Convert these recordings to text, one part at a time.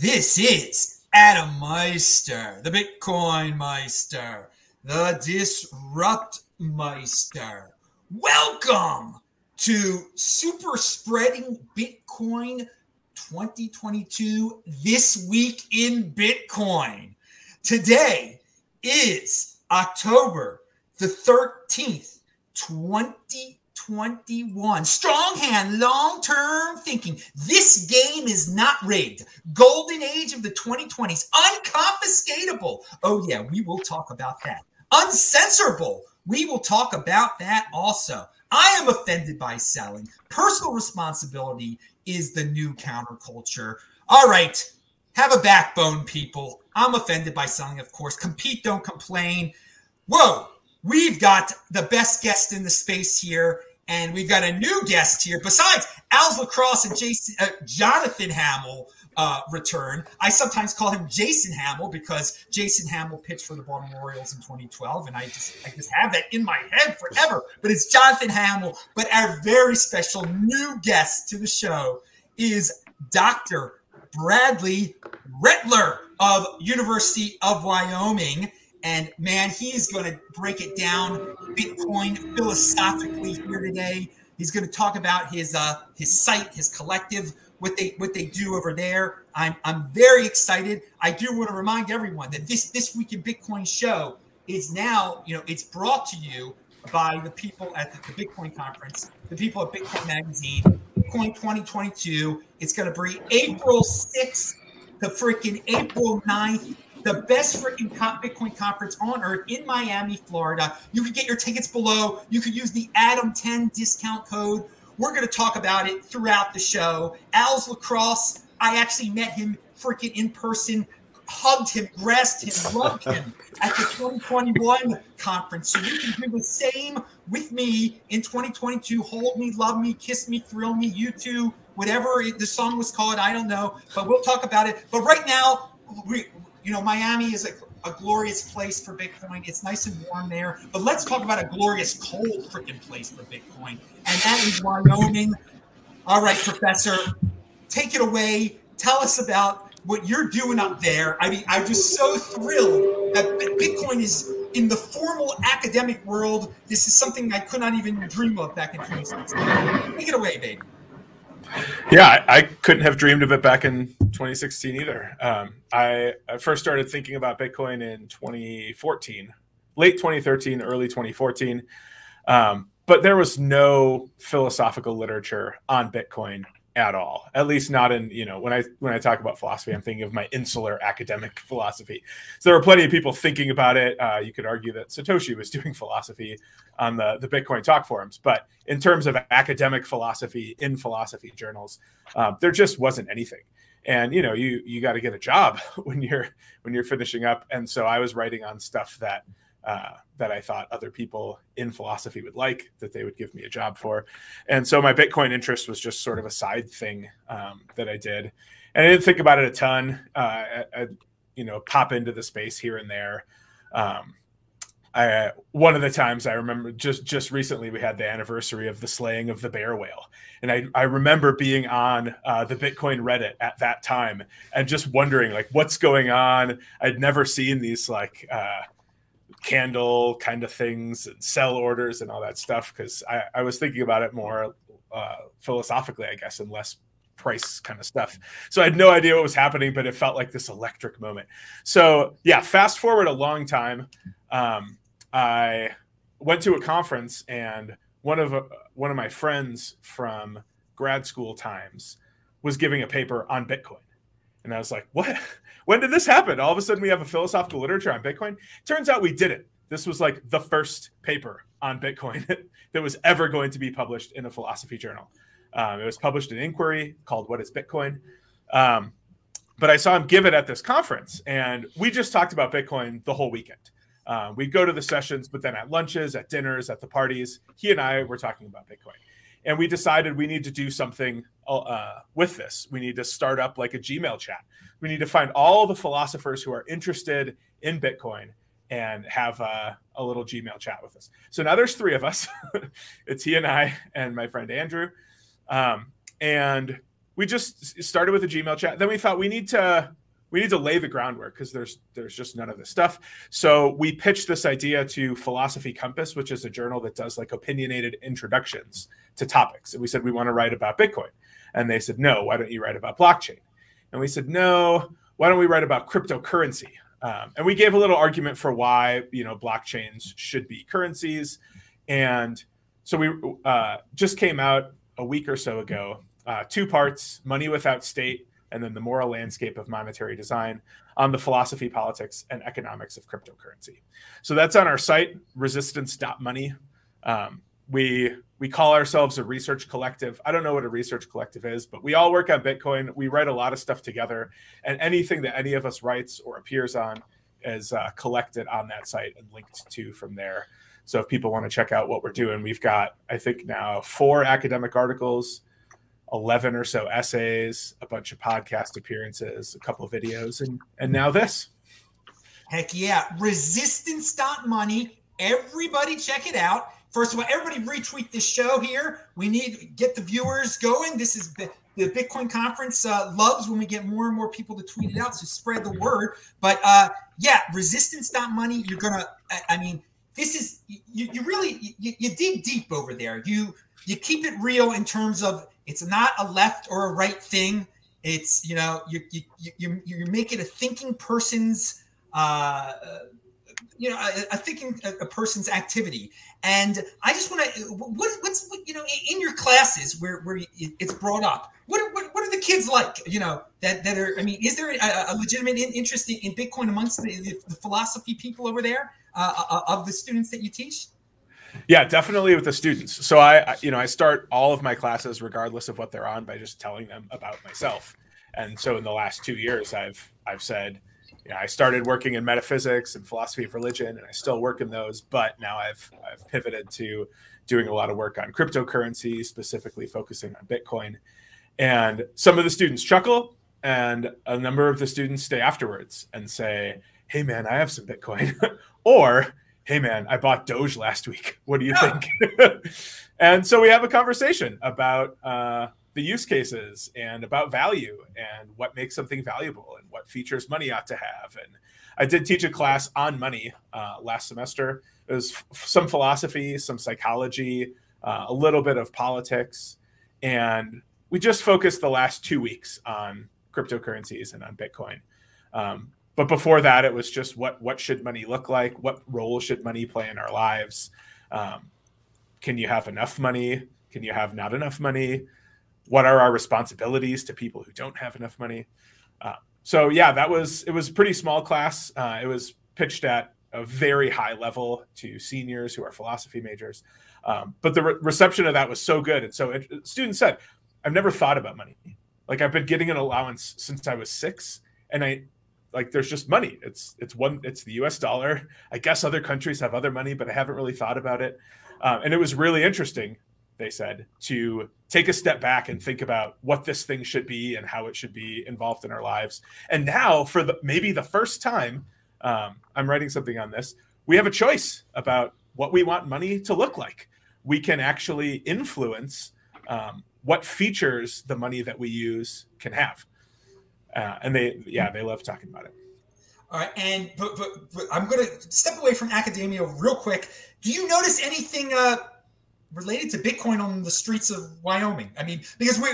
This is Adam Meister, the Bitcoin Meister, the Disrupt Meister. Welcome to Super Spreading Bitcoin 2022 This Week in Bitcoin. Today is October the 13th, 2022. 21. Strong hand, long term thinking. This game is not rigged. Golden age of the 2020s. Unconfiscatable. Oh, yeah, we will talk about that. Uncensorable. We will talk about that also. I am offended by selling. Personal responsibility is the new counterculture. All right, have a backbone, people. I'm offended by selling, of course. Compete, don't complain. Whoa, we've got the best guest in the space here. And we've got a new guest here. Besides Al's Lacrosse and Jason, uh, Jonathan Hamel uh, return. I sometimes call him Jason Hammel because Jason Hammel pitched for the Baltimore Orioles in 2012, and I just I just have that in my head forever. But it's Jonathan Hamel. But our very special new guest to the show is Dr. Bradley Rettler of University of Wyoming. And man, he's going to break it down Bitcoin philosophically here today. He's going to talk about his uh, his site, his collective, what they what they do over there. I'm I'm very excited. I do want to remind everyone that this this week in Bitcoin show is now you know it's brought to you by the people at the, the Bitcoin conference, the people at Bitcoin Magazine, Bitcoin 2022. It's going to be April 6th to freaking April 9th the best freaking Bitcoin conference on earth in Miami, Florida. You can get your tickets below. You can use the Adam10 discount code. We're going to talk about it throughout the show. Al's Lacrosse, I actually met him freaking in person, hugged him, grasped him, loved him at the 2021 conference. So you can do the same with me in 2022. Hold me, love me, kiss me, thrill me, you too, whatever the song was called. I don't know, but we'll talk about it. But right now, we, you know, Miami is a, a glorious place for Bitcoin. It's nice and warm there. But let's talk about a glorious cold freaking place for Bitcoin, and that is Wyoming. All right, Professor, take it away. Tell us about what you're doing up there. I mean, I'm just so thrilled that Bitcoin is in the formal academic world. This is something I could not even dream of back in 2016. Take it away, baby. Yeah, I couldn't have dreamed of it back in 2016 either. Um, I, I, first started thinking about Bitcoin in 2014, late 2013, early 2014. Um, but there was no philosophical literature on Bitcoin at all at least not in you know when i when i talk about philosophy i'm thinking of my insular academic philosophy so there were plenty of people thinking about it uh, you could argue that satoshi was doing philosophy on the the bitcoin talk forums but in terms of academic philosophy in philosophy journals um, there just wasn't anything and you know you you got to get a job when you're when you're finishing up and so i was writing on stuff that uh, that I thought other people in philosophy would like, that they would give me a job for. And so my Bitcoin interest was just sort of a side thing um, that I did. And I didn't think about it a ton. Uh, I, I, you know, pop into the space here and there. Um, I, one of the times I remember just just recently we had the anniversary of the slaying of the bear whale, and I I remember being on uh, the Bitcoin Reddit at that time and just wondering like what's going on. I'd never seen these like uh, candle kind of things and sell orders and all that stuff because I, I, was thinking about it more uh, philosophically, I guess, and less price kind of stuff. So I had no idea what was happening, but it felt like this electric moment. So yeah, fast forward a long time. Um, I went to a conference and one of uh, one of my friends from grad school times was giving a paper on Bitcoin. And I was like, what? When did this happen? All of a sudden, we have a philosophical literature on Bitcoin. Turns out we didn't. This was like the first paper on Bitcoin that was ever going to be published in a philosophy journal. Um, it was published in Inquiry called What is Bitcoin? Um, but I saw him give it at this conference, and we just talked about Bitcoin the whole weekend. Um, we'd go to the sessions, but then at lunches, at dinners, at the parties, he and I were talking about Bitcoin and we decided we need to do something uh, with this. We need to start up like a Gmail chat. We need to find all the philosophers who are interested in Bitcoin and have a, a little Gmail chat with us. So now there's three of us. it's he and I and my friend Andrew, um, and we just started with a Gmail chat. Then we thought we need to we need to lay the groundwork because there's there's just none of this stuff. So we pitched this idea to Philosophy Compass, which is a journal that does like opinionated introductions to topics. And we said we want to write about Bitcoin, and they said no. Why don't you write about blockchain? And we said no. Why don't we write about cryptocurrency? Um, and we gave a little argument for why you know blockchains should be currencies, and so we uh, just came out a week or so ago. Uh, two parts: money without state and then the moral landscape of monetary design on the philosophy, politics, and economics of cryptocurrency. So that's on our site, resistance.money. Um, we we call ourselves a research collective. I don't know what a research collective is, but we all work on Bitcoin. We write a lot of stuff together, and anything that any of us writes or appears on is uh, collected on that site and linked to from there. So if people want to check out what we're doing, we've got I think now four academic articles, 11 or so essays, a bunch of podcast appearances, a couple of videos, and and now this. Heck yeah. Resistance.money. Everybody check it out. First of all, everybody retweet this show here. We need to get the viewers going. This is the, the Bitcoin conference uh, loves when we get more and more people to tweet it out. So spread the word. But uh, yeah, resistance.money. You're going to, I mean, this is, you, you really, you, you dig deep over there. You, you keep it real in terms of it's not a left or a right thing. It's you know you you you you make it a thinking person's uh, you know a, a thinking a, a, person's activity. And I just want to what what's what, you know in your classes where where it's brought up. What what, what are the kids like? You know that that are. I mean, is there a, a legitimate interest in, in, Bitcoin amongst the, the, philosophy people over there uh, uh, of the students that you teach? Yeah, definitely with the students. So I, you know, I start all of my classes, regardless of what they're on, by just telling them about myself. And so in the last two years, I've I've said, you know, I started working in metaphysics and philosophy of religion, and I still work in those. But now I've I've pivoted to doing a lot of work on cryptocurrency, specifically focusing on Bitcoin. And some of the students chuckle, and a number of the students stay afterwards and say, "Hey, man, I have some Bitcoin," or hey man, I bought Doge last week. What do you yeah. think? and so we have a conversation about uh, the use cases and about value and what makes something valuable and what features money ought to have. And I did teach a class on money uh, last semester. It was f- some philosophy, some psychology, uh, a little bit of politics, and we just focused the last two weeks on cryptocurrencies and on Bitcoin. Um, but before that it was just what what should money look like? What role should money play in our lives? Um, can you have enough money? Can you have not enough money? What are our responsibilities to people who don't have enough money? Uh, so yeah that was it was a pretty small class. Uh, it was pitched at a very high level to seniors who are philosophy majors. Um, but the re- reception of that was so good and so it, students said i've never thought about money. Like i've been getting an allowance since i was six and i like there's just money. It's it's one it's the U.S. dollar. I guess other countries have other money, but I haven't really thought about it. Um, and it was really interesting. They said to take a step back and think about what this thing should be and how it should be involved in our lives. And now, for the maybe the first time, um, I'm writing something on this. We have a choice about what we want money to look like. We can actually influence um, what features the money that we use can have uh, and they yeah they love talking about it. All right and but, but, but i'm going to step away from academia real quick. Do you notice anything uh, related to bitcoin on the streets of wyoming? I mean because we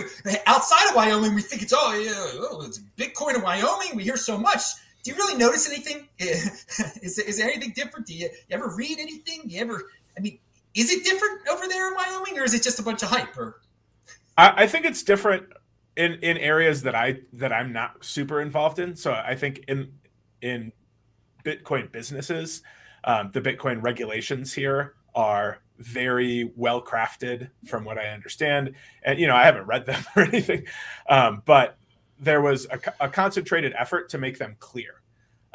outside of wyoming we think it's oh yeah oh, it's bitcoin in wyoming we hear so much. Do you really notice anything? Is, is there anything different? Do you, you ever read anything? Do you ever i mean is it different over there in wyoming or is it just a bunch of hype or? I, I think it's different in in areas that I that I'm not super involved in. So I think in in Bitcoin businesses, um, the Bitcoin regulations here are very well crafted, from what I understand. And you know, I haven't read them or anything, um, but there was a, a, concentrated effort to make them clear.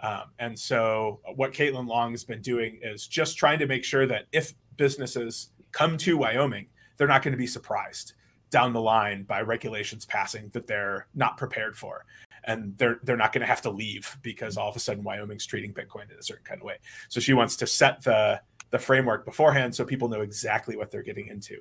Um, and so, what Caitlin Long has been doing is just trying to make sure that if businesses come to Wyoming, they're not going to be surprised down the line by regulations passing that they're not prepared for and they're they're not going to have to leave because all of a sudden Wyoming's treating Bitcoin in a certain kind of way. So she wants to set the the framework beforehand so people know exactly what they're getting into.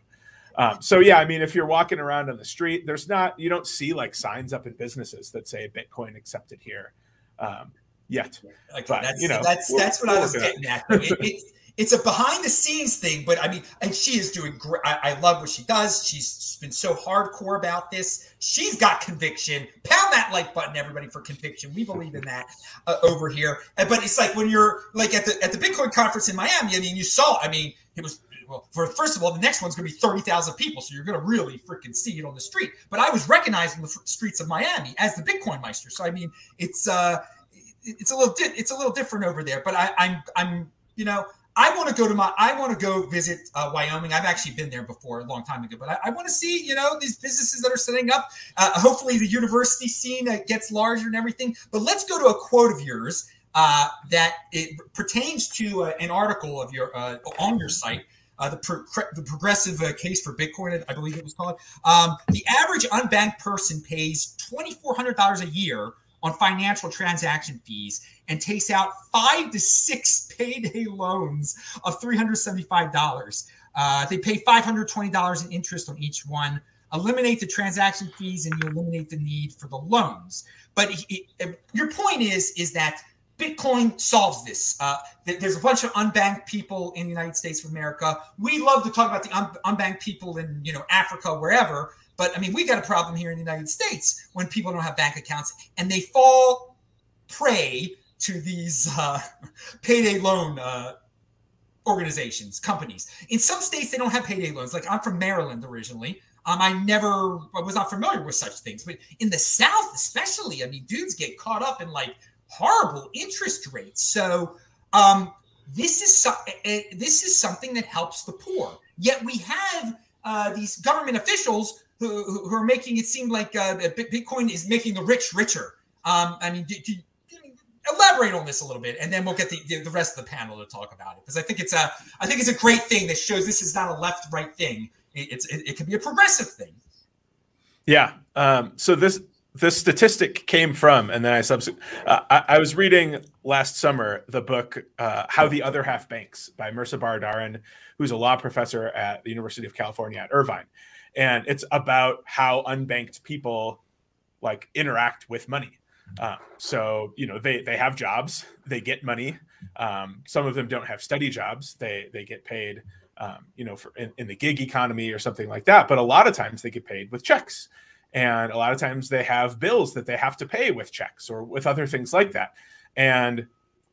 Um, so yeah, I mean, if you're walking around on the street, there's not you don't see like signs up in businesses that say Bitcoin accepted here um, yet. Okay, but, that's you know, that's that's what I was getting at. It, it, it's a behind the scenes thing, but I mean, and she is doing great. I, I, love what she does. She's been so hardcore about this. She's got conviction. Pound that like button, everybody, for conviction. We believe in that uh, over here. But it's like when you're like at the at the Bitcoin conference in Miami. I mean, you saw. I mean, it was well, for first of all, the next one's going to be 30,000 people. So you're going to really freaking see it on the street. But I was recognized in the streets of Miami as the Bitcoin Meister. So, I mean, it's, uh, it's a little, di- it's a little different over there, but I, I'm, I'm, you know, I want to go to my, I want to go visit uh, Wyoming. I've actually been there before a long time ago, but I, I want to see, you know, these businesses that are setting up. Uh, hopefully the university scene uh, gets larger and everything. But let's go to a quote of yours uh, that it pertains to uh, an article of your uh, on your site the, pro- the progressive case for Bitcoin, I believe it was called. Um, the average unbanked person pays $2,400 a year on financial transaction fees and takes out five to six payday loans of $375. Uh, they pay $520 in interest on each one. Eliminate the transaction fees and you eliminate the need for the loans. But your point is is that Bitcoin solves this. Uh, there's a bunch of unbanked people in the United States of America. We love to talk about the un- unbanked people in you know Africa, wherever. But I mean, we got a problem here in the United States when people don't have bank accounts and they fall prey to these uh, payday loan uh, organizations, companies. In some states, they don't have payday loans. Like I'm from Maryland originally. Um, I never I was not familiar with such things, but in the South, especially, I mean, dudes get caught up in like horrible interest rates. So um, this is so, eh, eh, this is something that helps the poor. Yet we have uh, these government officials who, who, are making it seem like uh, Bitcoin is making the rich richer. Um, I mean, do, do, elaborate on this a little bit, and then we'll get the, the rest of the panel to talk about it because I think it's a I think it's a great thing that shows this is not a left right thing. It, it's it, it can be a progressive thing. Yeah. Um, so this the statistic came from, and then I subsequent. Uh, I, I, was reading last summer the book uh, "How the Other Half Banks" by Mehrsa Baradaran, who's a law professor at the University of California at Irvine, and it's about how unbanked people like interact with money. Uh, so you know they they have jobs, they get money. Um, some of them don't have steady jobs; they they get paid. Um, you know, for in, in the gig economy or something like that. But a lot of times they get paid with checks and a lot of times they have bills that they have to pay with checks or with other things like that and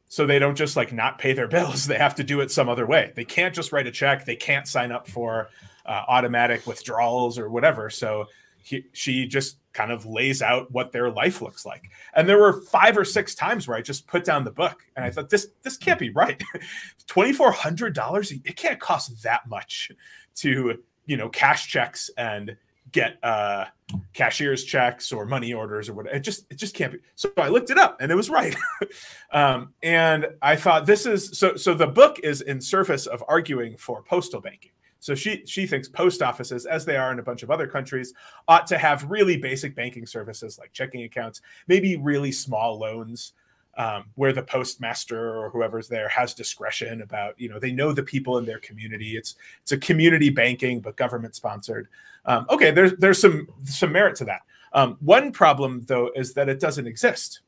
so they don't just like not pay their bills they have to do it some other way they can't just write a check they can't sign up for uh, automatic withdrawals or whatever so he, she just kind of lays out what their life looks like and there were five or six times where i just put down the book and i thought this this can't be right $2400 it can't cost that much to you know cash checks and get uh, cashier's checks or money orders or whatever. It just it just can't be. So I looked it up and it was right. um, and I thought this is so. So the book is in service of arguing for postal banking. So she she thinks post offices, as they are in a bunch of other countries, ought to have really basic banking services like checking accounts, maybe really small loans um, where the postmaster or whoever's there has discretion about you know they know the people in their community. It's it's a community banking but government sponsored. Um, okay there's there's some some merit to that. Um, one problem though is that it doesn't exist.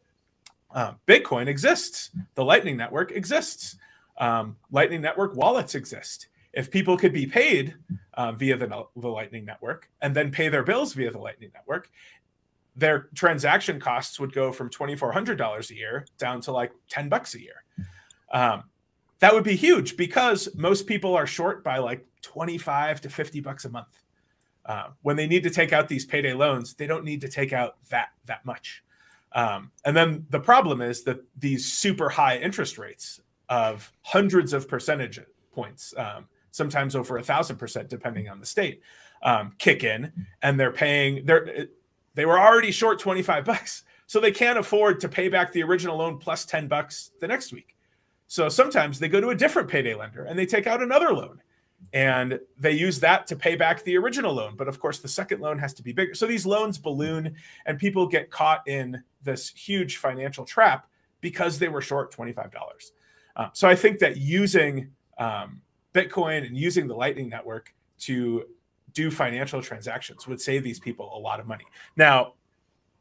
Um, bitcoin exists. The lightning network exists. Um, lightning network wallets exist if people could be paid uh, via the, the lightning network and then pay their bills via the lightning network their transaction costs would go from $2,400 a year down to like 10 bucks a year. Um, that would be huge because most people are short by like 25 to 50 bucks a month. Uh, when they need to take out these payday loans, they don't need to take out that that much. Um, and then the problem is that these super high interest rates of hundreds of percentage points, um, sometimes over a thousand percent, depending on the state, um, kick in, and they're paying. They're they were already short 25 bucks. So they can't afford to pay back the original loan plus 10 bucks the next week. So sometimes they go to a different payday lender and they take out another loan and they use that to pay back the original loan. But of course, the second loan has to be bigger. So these loans balloon and people get caught in this huge financial trap because they were short $25. Um, so I think that using um, Bitcoin and using the Lightning Network to do financial transactions would save these people a lot of money. Now,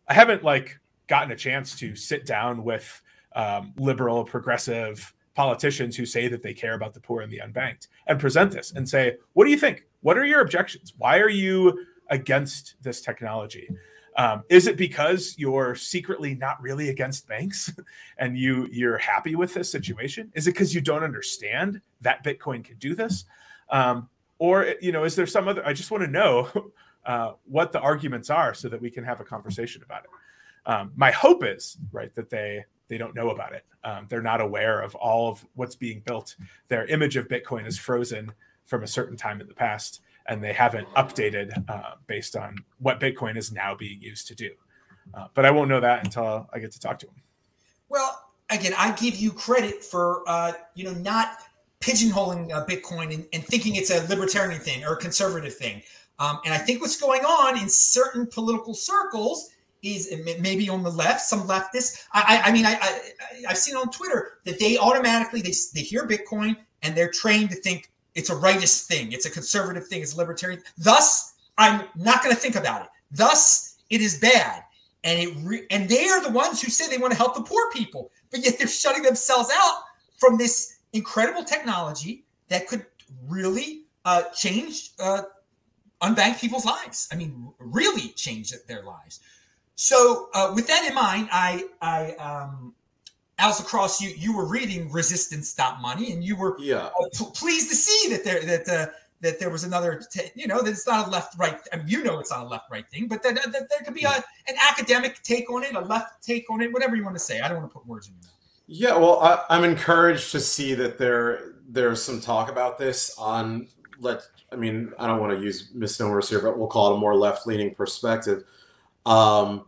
I haven't like gotten a chance to sit down with um, liberal, progressive politicians who say that they care about the poor and the unbanked and present this and say, what do you think? What are your objections? Why are you against this technology? Um, is it because you're secretly not really against banks and you you're happy with this situation? Is it because you don't understand that Bitcoin can do this? Um, or you know, is there some other? I just want to know uh, what the arguments are so that we can have a conversation about it. Um, my hope is right that they they don't know about it. Um, they're not aware of all of what's being built. Their image of Bitcoin is frozen from a certain time in the past, and they haven't updated uh, based on what Bitcoin is now being used to do. Uh, but I won't know that until I get to talk to them. Well, again, I give you credit for uh, you know not pigeonholing uh, Bitcoin and, and, thinking it's a libertarian thing or a conservative thing. Um, and I think what's going on in certain political circles is maybe on the left, some leftists. I, I, mean, I, I, have seen on Twitter that they automatically they, they hear Bitcoin and they're trained to think it's a rightist thing, it's a conservative thing, it's libertarian. Thus, I'm not going to think about it. Thus, it is bad, and it re- and they are the ones who say they want to help the poor people, but yet they're shutting themselves out from this incredible technology that could really uh, change uh, unbanked people's lives. I mean, really change their lives. So, uh, with that in mind, I, I, um, Alice Across, you you were reading Resistance Money, and you were yeah. Uh, p- pleased to see that there that uh, that there was another, t- you know, that it's not a left right. I mean, you know, it's not a left right thing, but that, that, there could be a, an academic take on it, a left take on it, whatever you want to say. I don't want to put words in your mouth. Yeah, well, I, I'm encouraged to see that there there's some talk about this on let. I mean, I don't want to use misnomers here, but we'll call it a more left leaning perspective um,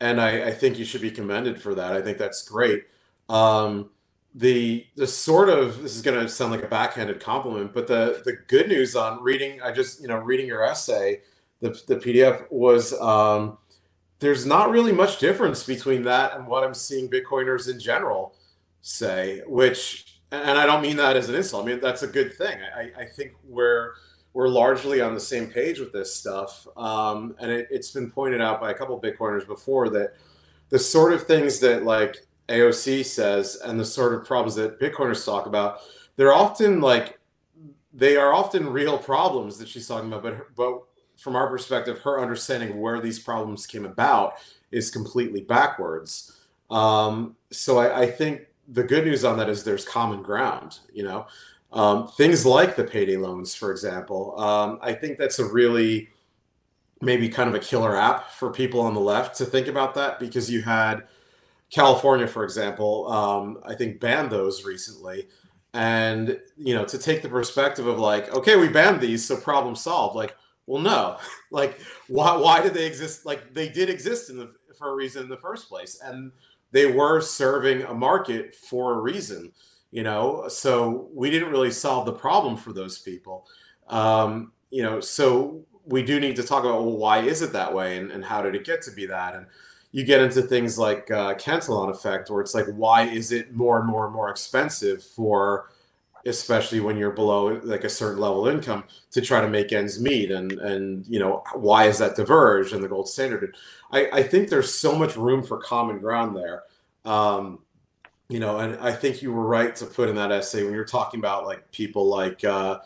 and I, I, think you should be commended for that. I think that's great. Um, the the sort of this is going to sound like a backhanded compliment, but the the good news on reading, I just you know reading your essay, the the PDF was um, there's not really much difference between that and what I'm seeing Bitcoiners in general say, which and I don't mean that as an insult. I mean that's a good thing. I, I think we're we're largely on the same page with this stuff. Um, and it, it's been pointed out by a couple Bitcoiners before that the sort of things that like AOC says and the sort of problems that Bitcoiners talk about, they're often like, they are often real problems that she's talking about. But, but from our perspective, her understanding of where these problems came about is completely backwards. Um, so I, I think the good news on that is there's common ground, you know. Um, things like the payday loans, for example, um, I think that's a really maybe kind of a killer app for people on the left to think about that because you had California, for example, um, I think banned those recently. And, you know, to take the perspective of like, okay, we banned these, so problem solved. Like, well, no, like, why, why did they exist? Like, they did exist in the, for a reason in the first place. And they were serving a market for a reason you know so we didn't really solve the problem for those people um, you know so we do need to talk about well why is it that way and, and how did it get to be that and you get into things like uh, Cantillon effect where it's like why is it more and more and more expensive for especially when you're below like a certain level of income to try to make ends meet? And and you know why is that diverged in the gold standard? I, I think there's so much room for common ground there. Um, you know, and I think you were right to put in that essay when you're talking about like people like, uh,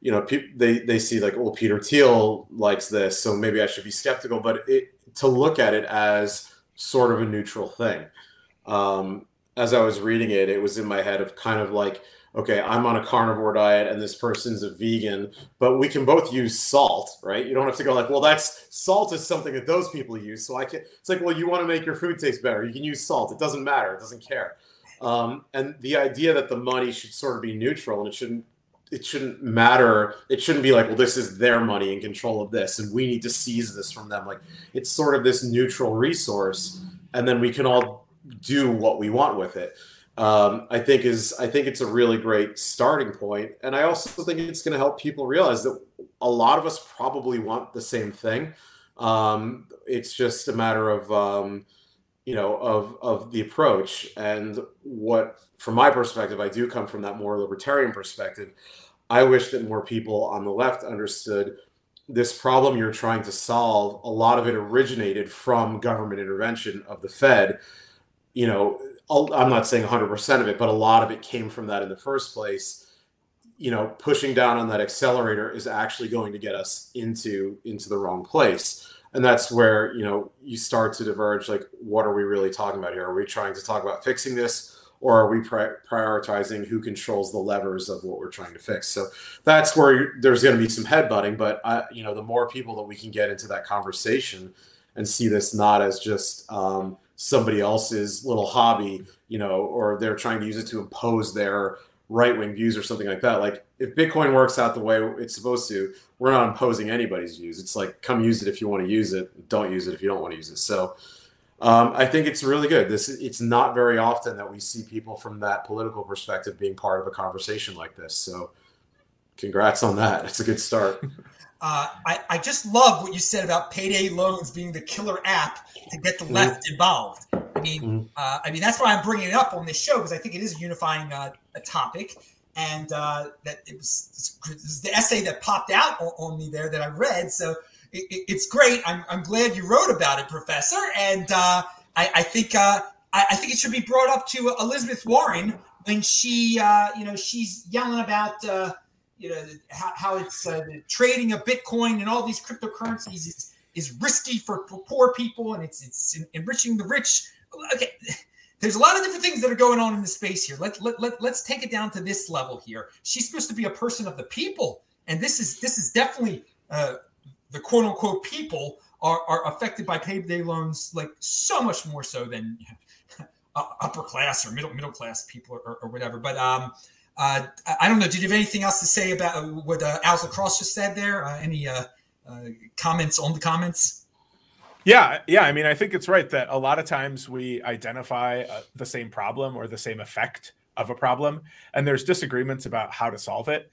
you know, pe- they they see like, well, Peter Thiel likes this, so maybe I should be skeptical. But it, to look at it as sort of a neutral thing. Um, as I was reading it, it was in my head of kind of like, okay, I'm on a carnivore diet and this person's a vegan, but we can both use salt, right? You don't have to go like, well, that's salt is something that those people use. So I can, it's like, well, you want to make your food taste better. You can use salt. It doesn't matter. It doesn't care. Um, and the idea that the money should sort of be neutral and it shouldn't it shouldn't matter. It shouldn't be like, well, this is their money in control of this, and we need to seize this from them. Like it's sort of this neutral resource, and then we can all do what we want with it. Um, I think is I think it's a really great starting point, and I also think it's going to help people realize that a lot of us probably want the same thing. Um, it's just a matter of um, you know of of the approach and what from my perspective i do come from that more libertarian perspective i wish that more people on the left understood this problem you're trying to solve, a lot of it originated from government intervention of the Fed. You know, I'm not saying 100% of it, but a lot of it came from that in the first place. You know, pushing down on that accelerator is actually going to get us into into the wrong place. And that's where, you know, you start to diverge like what are we really talking about here? Are we trying to talk about fixing this or are we pri- prioritizing who controls the levers of what we're trying to fix? So that's where there's going to be some headbutting. But I, you know, the more people that we can get into that conversation and see this not as just um, somebody else's little hobby, you know, or they're trying to use it to impose their right wing views or something like that. Like if Bitcoin works out the way it's supposed to, we're not imposing anybody's views. It's like come use it if you want to use it, don't use it if you don't want to use it. So um, I think it's really good. This it's not very often that we see people from that political perspective being part of a conversation like this. So, congrats on that. It's a good start. Uh, I, I just love what you said about payday loans being the killer app to get the mm-hmm. left mm-hmm. involved. I mean, mm-hmm. uh, I mean that's why I'm bringing it up on this show because I think it is a unifying uh, a topic, and uh, that it was, it was, the essay that popped out on, on me there that I read. So it, it's great. I'm, I'm glad you wrote about it, Professor. And uh, I, I, think uh, I, I, think it should be brought up to Elizabeth Warren when she, uh, you know, she's yelling about, uh, you know, how, how it's uh, the trading of Bitcoin and all these cryptocurrencies is, is risky for, for poor people and it's it's enriching the rich. Okay. There's a lot of different things that are going on in the space here. Let, let, let, let's take it down to this level here. She's supposed to be a person of the people. And this is this is definitely uh, the quote unquote people are, are affected by payday loans like so much more so than upper class or middle middle class people or, or whatever. But um, uh, I don't know. Did you have anything else to say about uh, what uh, Lacrosse just said there? Uh, any uh, uh, comments on the comments? Yeah, yeah. I mean, I think it's right that a lot of times we identify uh, the same problem or the same effect of a problem, and there's disagreements about how to solve it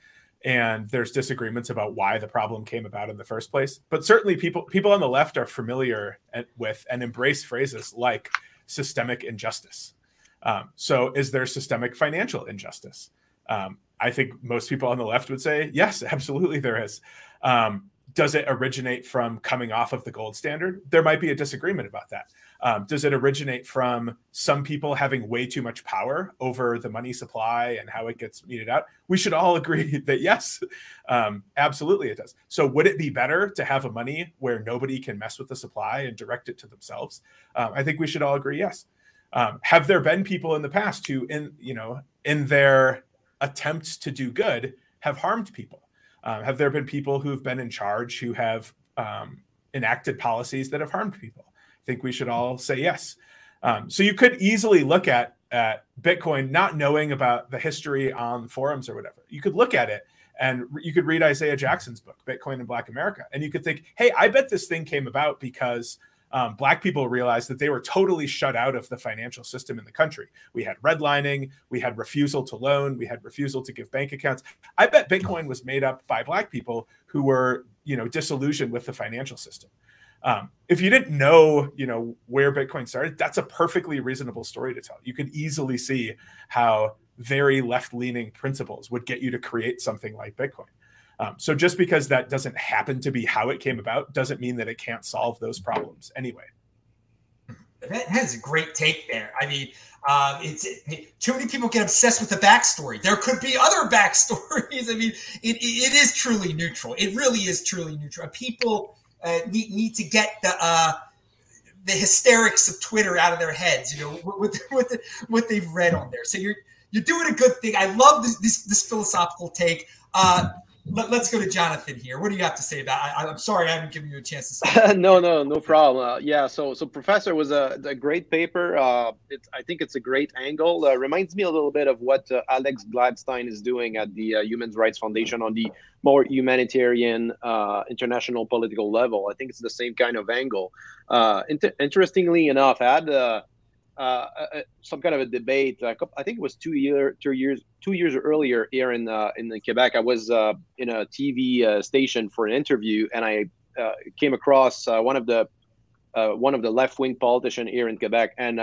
and there's disagreements about why the problem came about in the first place. But certainly people people on the left are familiar with and embrace phrases like systemic injustice. Um, so is there systemic financial injustice? Um, i think most people on the left would say yes absolutely there is. Um, does it originate from coming off of the gold standard there might be a disagreement about that um, does it originate from some people having way too much power over the money supply and how it gets meted out? We should all agree that yes, um, absolutely it does. So, would it be better to have a money where nobody can mess with the supply and direct it to themselves? Um, I think we should all agree yes. Um, have there been people in the past who, in you know, in their attempts to do good, have harmed people? Um, have there been people who've been in charge who have um, enacted policies that have harmed people? I think we should all say yes. Um, so you could easily look at at Bitcoin, not knowing about the history on forums or whatever. You could look at it and you could read Isaiah Jackson's book, Bitcoin in Black America, and you could think, hey, I bet this thing came about because um, black people realized that they were totally shut out of the financial system in the country. We had redlining, we had refusal to loan, we had refusal to give bank accounts. I bet Bitcoin was made up by black people who were, you know, disillusioned with the financial system. Um, if you didn't know, you know, where Bitcoin started, that's a perfectly reasonable story to tell. You could easily see how very left-leaning principles would get you to create something like Bitcoin. Um, so just because that doesn't happen to be how it came about doesn't mean that it can't solve those problems anyway. That has a great take there. I mean, uh, it's it, too many people get obsessed with the backstory. There could be other backstories. I mean, it, it is truly neutral. It really is truly neutral. People uh, need, need to get the uh, the hysterics of Twitter out of their heads, you know, with the, what they've read on there. So you're you're doing a good thing. I love this this, this philosophical take. Uh, let, us go to Jonathan here. What do you have to say about? I, am sorry, I haven't given you a chance to say. no, no, no problem. Uh, yeah, so so Professor was a, a great paper. Uh, it's I think it's a great angle. Uh, reminds me a little bit of what uh, Alex Gladstein is doing at the uh, Human Rights Foundation on the more humanitarian uh, international political level. I think it's the same kind of angle. Inter- interestingly enough, I had uh, uh, some kind of a debate. Uh, I think it was two year, two years, two years earlier here in uh, in Quebec. I was uh, in a TV uh, station for an interview, and I came across one of the one of the left wing politician here in Quebec, and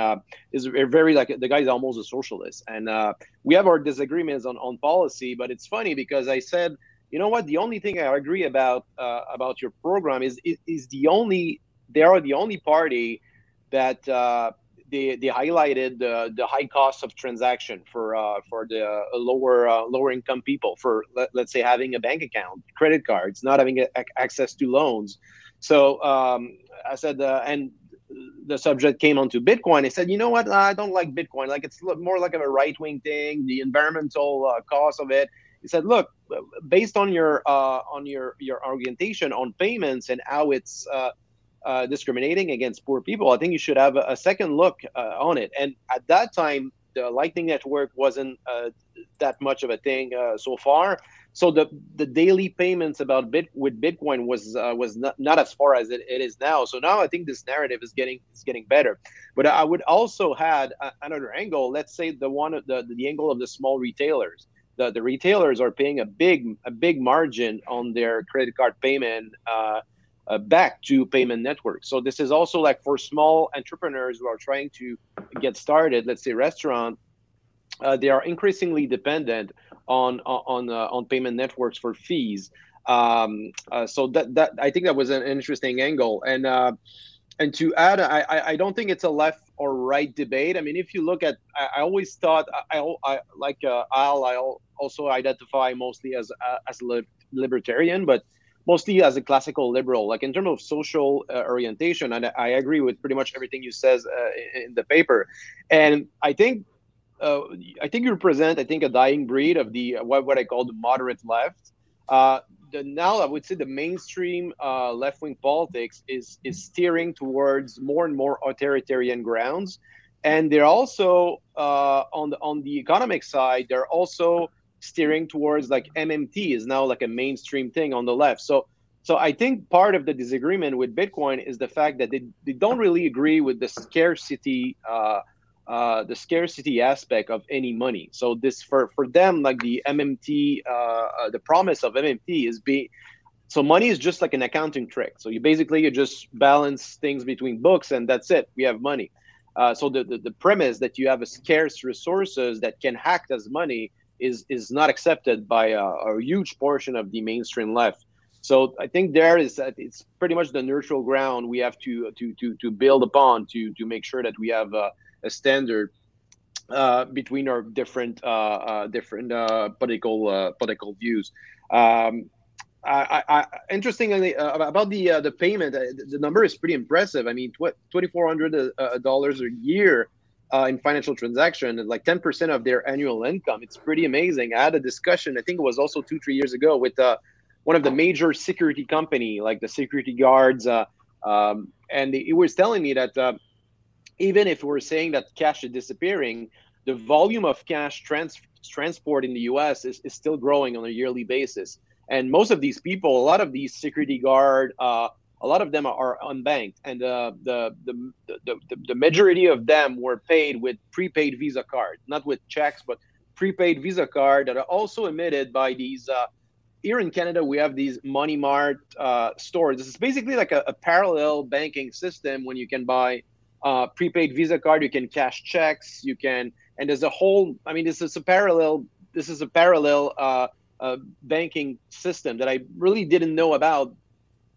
is very like the guy is almost a socialist. And we have our disagreements on on policy, but it's funny because I said you know what? The only thing I agree about uh, about your program is, is is the only they are the only party that uh, they, they highlighted the, the high cost of transaction for uh, for the uh, lower uh, lower income people for let, us say having a bank account, credit cards, not having a, access to loans. So um, I said, uh, and the subject came onto Bitcoin. I said, you know what? I don't like Bitcoin. Like it's more like a right wing thing. The environmental uh, cost of it. He said, look, based on your uh, on your your orientation on payments and how it's uh, discriminating against poor people, I think you should have a, a second look uh, on it. And at that time, the Lightning Network wasn't uh, that much of a thing uh, so far. So the the daily payments about bit with Bitcoin was uh, was not, not as far as it, it is now. So now I think this narrative is getting is getting better. But I would also add another angle. Let's say the one the the angle of the small retailers. The, the retailers are paying a big a big margin on their credit card payment uh, uh, back to payment networks. So this is also like for small entrepreneurs who are trying to get started, let's say restaurant, uh, they are increasingly dependent on on uh, on payment networks for fees. Um, uh, so that that I think that was an interesting angle. And uh, and to add, I I don't think it's a left or right debate. I mean, if you look at, I, I always thought I, I, I like uh, Al. I also identify mostly as as a libertarian, but mostly as a classical liberal. Like in terms of social uh, orientation, and I agree with pretty much everything you says uh, in the paper. And I think uh, I think you represent, I think, a dying breed of the what, what I call the moderate left. Uh, the, now, I would say the mainstream uh, left-wing politics is is steering towards more and more authoritarian grounds, and they're also uh, on the on the economic side. They're also steering towards like MMT is now like a mainstream thing on the left. So so I think part of the disagreement with Bitcoin is the fact that they, they don't really agree with the scarcity uh, uh, the scarcity aspect of any money. So this for for them like the MMT uh, uh, the promise of MMT is be so money is just like an accounting trick. So you basically you just balance things between books and that's it. We have money. Uh, so the, the, the premise that you have a scarce resources that can act as money is is not accepted by a, a huge portion of the mainstream left. So I think there is it's pretty much the neutral ground we have to to to to build upon to to make sure that we have a, a standard uh, between our different uh, uh, different uh, political uh, political views. Um, I, I, interestingly uh, about the the payment, the number is pretty impressive. I mean, twenty four hundred dollars a year uh, in financial transaction like 10% of their annual income. It's pretty amazing. I had a discussion, I think it was also two, three years ago with uh, one of the major security company, like the security guards. Uh, um, and he was telling me that uh, even if we're saying that cash is disappearing, the volume of cash trans- transport in the US is, is still growing on a yearly basis. And most of these people, a lot of these security guard, uh, a lot of them are unbanked, and uh, the, the, the the majority of them were paid with prepaid Visa card, not with checks, but prepaid Visa card that are also emitted by these. Uh, here in Canada, we have these Money Mart uh, stores. This is basically like a, a, parallel banking system when you can buy uh, prepaid Visa card, you can cash checks, you can, and there's a whole. I mean, this is a parallel. This is a parallel uh, uh, banking system that I really didn't know about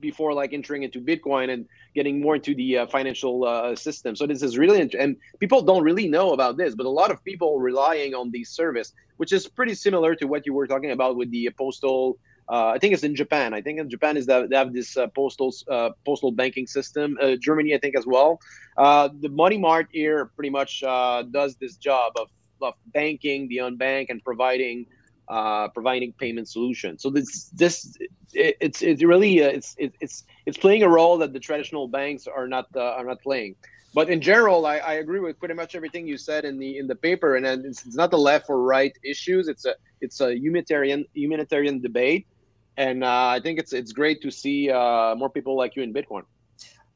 before like entering into Bitcoin and getting more into the uh, financial uh, system. So this is really int- and people don't really know about this, but a lot of people relying on these service, which is pretty similar to what you were talking about with the postal. Uh, I think it's in Japan. I think in Japan is that they have this uh, postal uh, postal banking system. Uh, Germany, I think, as well. the Money Mart here pretty much does this job of, of banking the unbanked and providing uh, providing payment solutions. So this this it, it's it's really uh, it's it, it's it's playing a role that the traditional banks are not uh, are not playing. But in general, I, I agree with pretty much everything you said in the in the paper, and it's, it's not the left or right issues. It's a it's a humanitarian humanitarian debate, and uh, I think it's it's great to see uh, more people like you in Bitcoin.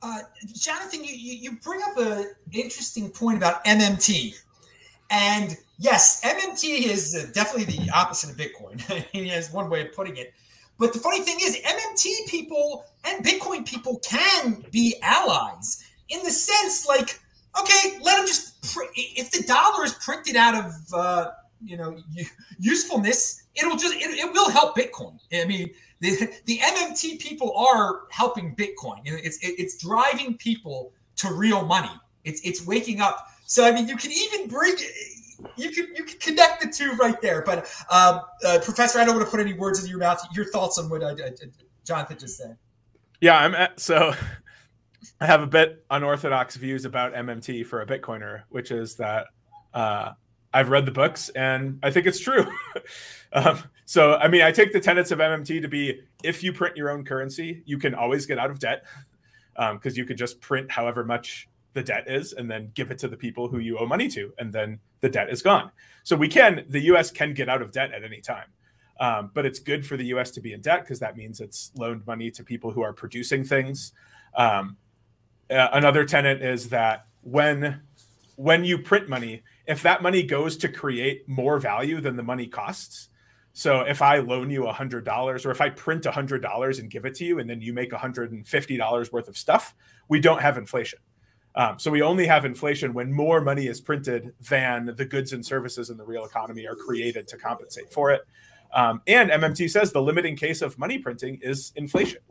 Uh, Jonathan, you, you bring up an interesting point about MMT, and yes, MMT is definitely the opposite of Bitcoin. has one way of putting it. But the funny thing is, MMT people and Bitcoin people can be allies in the sense like, okay, let them just, pr- if the dollar is printed out of uh, you know usefulness, it'll just it, it will help Bitcoin. I mean, the, the MMT people are helping Bitcoin. It's it, it's driving people to real money. It's it's waking up. So I mean, you can even bring you can you can connect the two right there. But um, uh, Professor, I don't want to put any words in your mouth. Your thoughts on what I, I, Jonathan just said? Yeah, I'm at, so. I have a bit unorthodox views about MMT for a Bitcoiner, which is that uh, I've read the books and I think it's true. um, so, I mean, I take the tenets of MMT to be if you print your own currency, you can always get out of debt because um, you could just print however much the debt is and then give it to the people who you owe money to, and then the debt is gone. So, we can, the US can get out of debt at any time. Um, but it's good for the US to be in debt because that means it's loaned money to people who are producing things. Um, uh, another tenet is that when when you print money, if that money goes to create more value than the money costs, so if I loan you $100 or if I print $100 and give it to you and then you make $150 worth of stuff, we don't have inflation. Um, so we only have inflation when more money is printed than the goods and services in the real economy are created to compensate for it. Um, and MMT says the limiting case of money printing is inflation.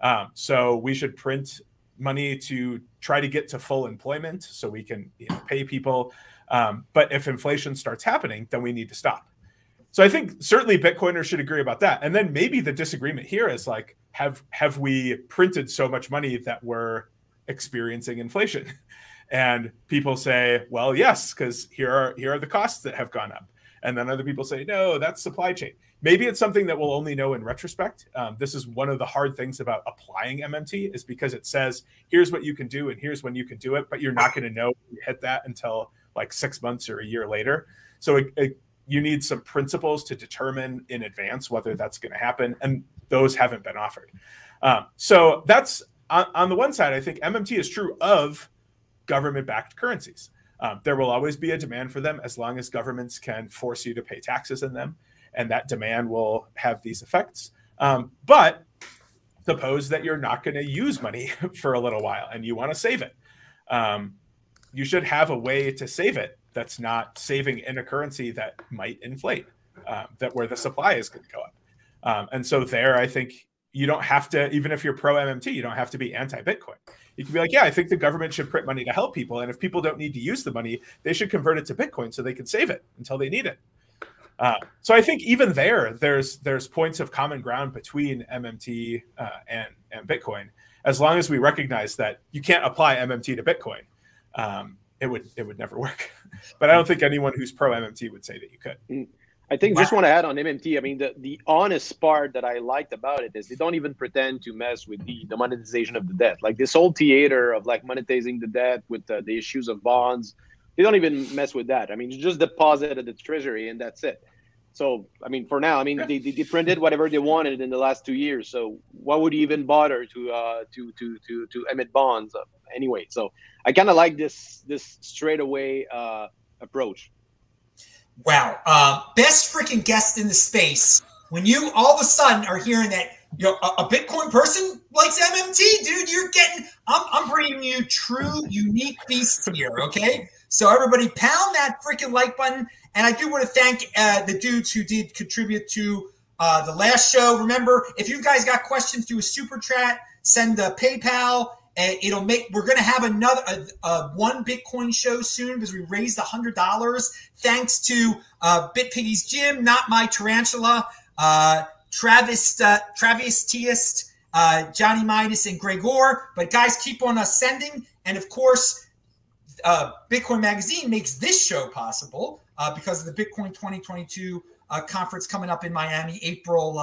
Um, so we should print money to try to get to full employment so we can you know, pay people. Um, but if inflation starts happening, then we need to stop. So I think certainly Bitcoiners should agree about that. And then maybe the disagreement here is like, have have we printed so much money that we're experiencing inflation? And people say, well, yes, because here are here are the costs that have gone up. And then other people say, no, that's supply chain. Maybe it's something that we'll only know in retrospect. Um, this is one of the hard things about applying MMT is because it says, here's what you can do and here's when you can do it, but you're not going to know you hit that until like six months or a year later. So it, it, you need some principles to determine in advance whether that's going to happen, and those haven't been offered. Um, so that's on, on the one side, I think MMT is true of government-backed currencies. Um, there will always be a demand for them as long as governments can force you to pay taxes in them, and that demand will have these effects. Um, but suppose that you're not going to use money for a little while and you want to save it. Um, you should have a way to save it that's not saving in a currency that might inflate, um, that where the supply is going to go up. Um, and so there, I think you don't have to, even if you're pro MMT, you don't have to be anti Bitcoin. You can be like, yeah, I think the government should print money to help people. And if people don't need to use the money, they should convert it to Bitcoin so they can save it until they need it. Uh, so I think even there, there's there's points of common ground between MMT uh, and and Bitcoin, as long as we recognize that you can't apply MMT to Bitcoin. Um, it would it would never work. but I don't think anyone who's pro MMT would say that you could. I think wow. just want to add on MMT. I mean, the, the honest part that I liked about it is they don't even pretend to mess with the, the monetization of the debt. Like this whole theater of like monetizing the debt with the, the issues of bonds, they don't even mess with that. I mean, you just deposit at the treasury and that's it. So, I mean, for now, I mean, they, they printed whatever they wanted in the last two years. So, why would you even bother to uh, to to to to emit bonds uh, anyway? So, I kind of like this this straightaway uh, approach. Wow. Uh, best freaking guest in the space. When you all of a sudden are hearing that you know, a, a, Bitcoin person likes MMT, dude, you're getting, I'm, I'm bringing you true, unique beasts here, okay? So everybody pound that freaking like button. And I do want to thank uh, the dudes who did contribute to uh, the last show. Remember, if you guys got questions, do a super chat, send a PayPal, and it'll make we're going to have another a, a one bitcoin show soon because we raised hundred dollars thanks to uh, bitpiggy's gym not my tarantula uh, travis uh, travis Teist, uh, johnny midas and gregor. But guys keep on us sending. And of course uh, bitcoin magazine makes this show possible uh, because of the bitcoin 2022 uh, conference coming up in miami april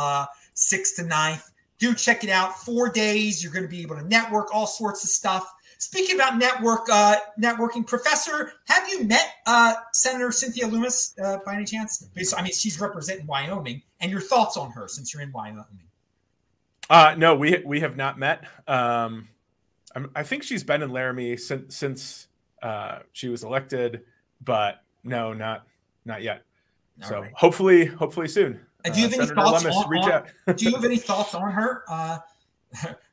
6th to 9th do check it out. Four days, you're going to be able to network all sorts of stuff. Speaking about network uh, networking, Professor, have you met uh, Senator Cynthia Lummis uh, by any chance? I mean, she's representing Wyoming, and your thoughts on her since you're in Wyoming. Uh, no, we we have not met. Um, i think she's been in Laramie since since uh, she was elected, but no, not not yet. All so right. hopefully, hopefully soon. Uh, do you have any Senator thoughts on, on do you have any thoughts on her? Uh,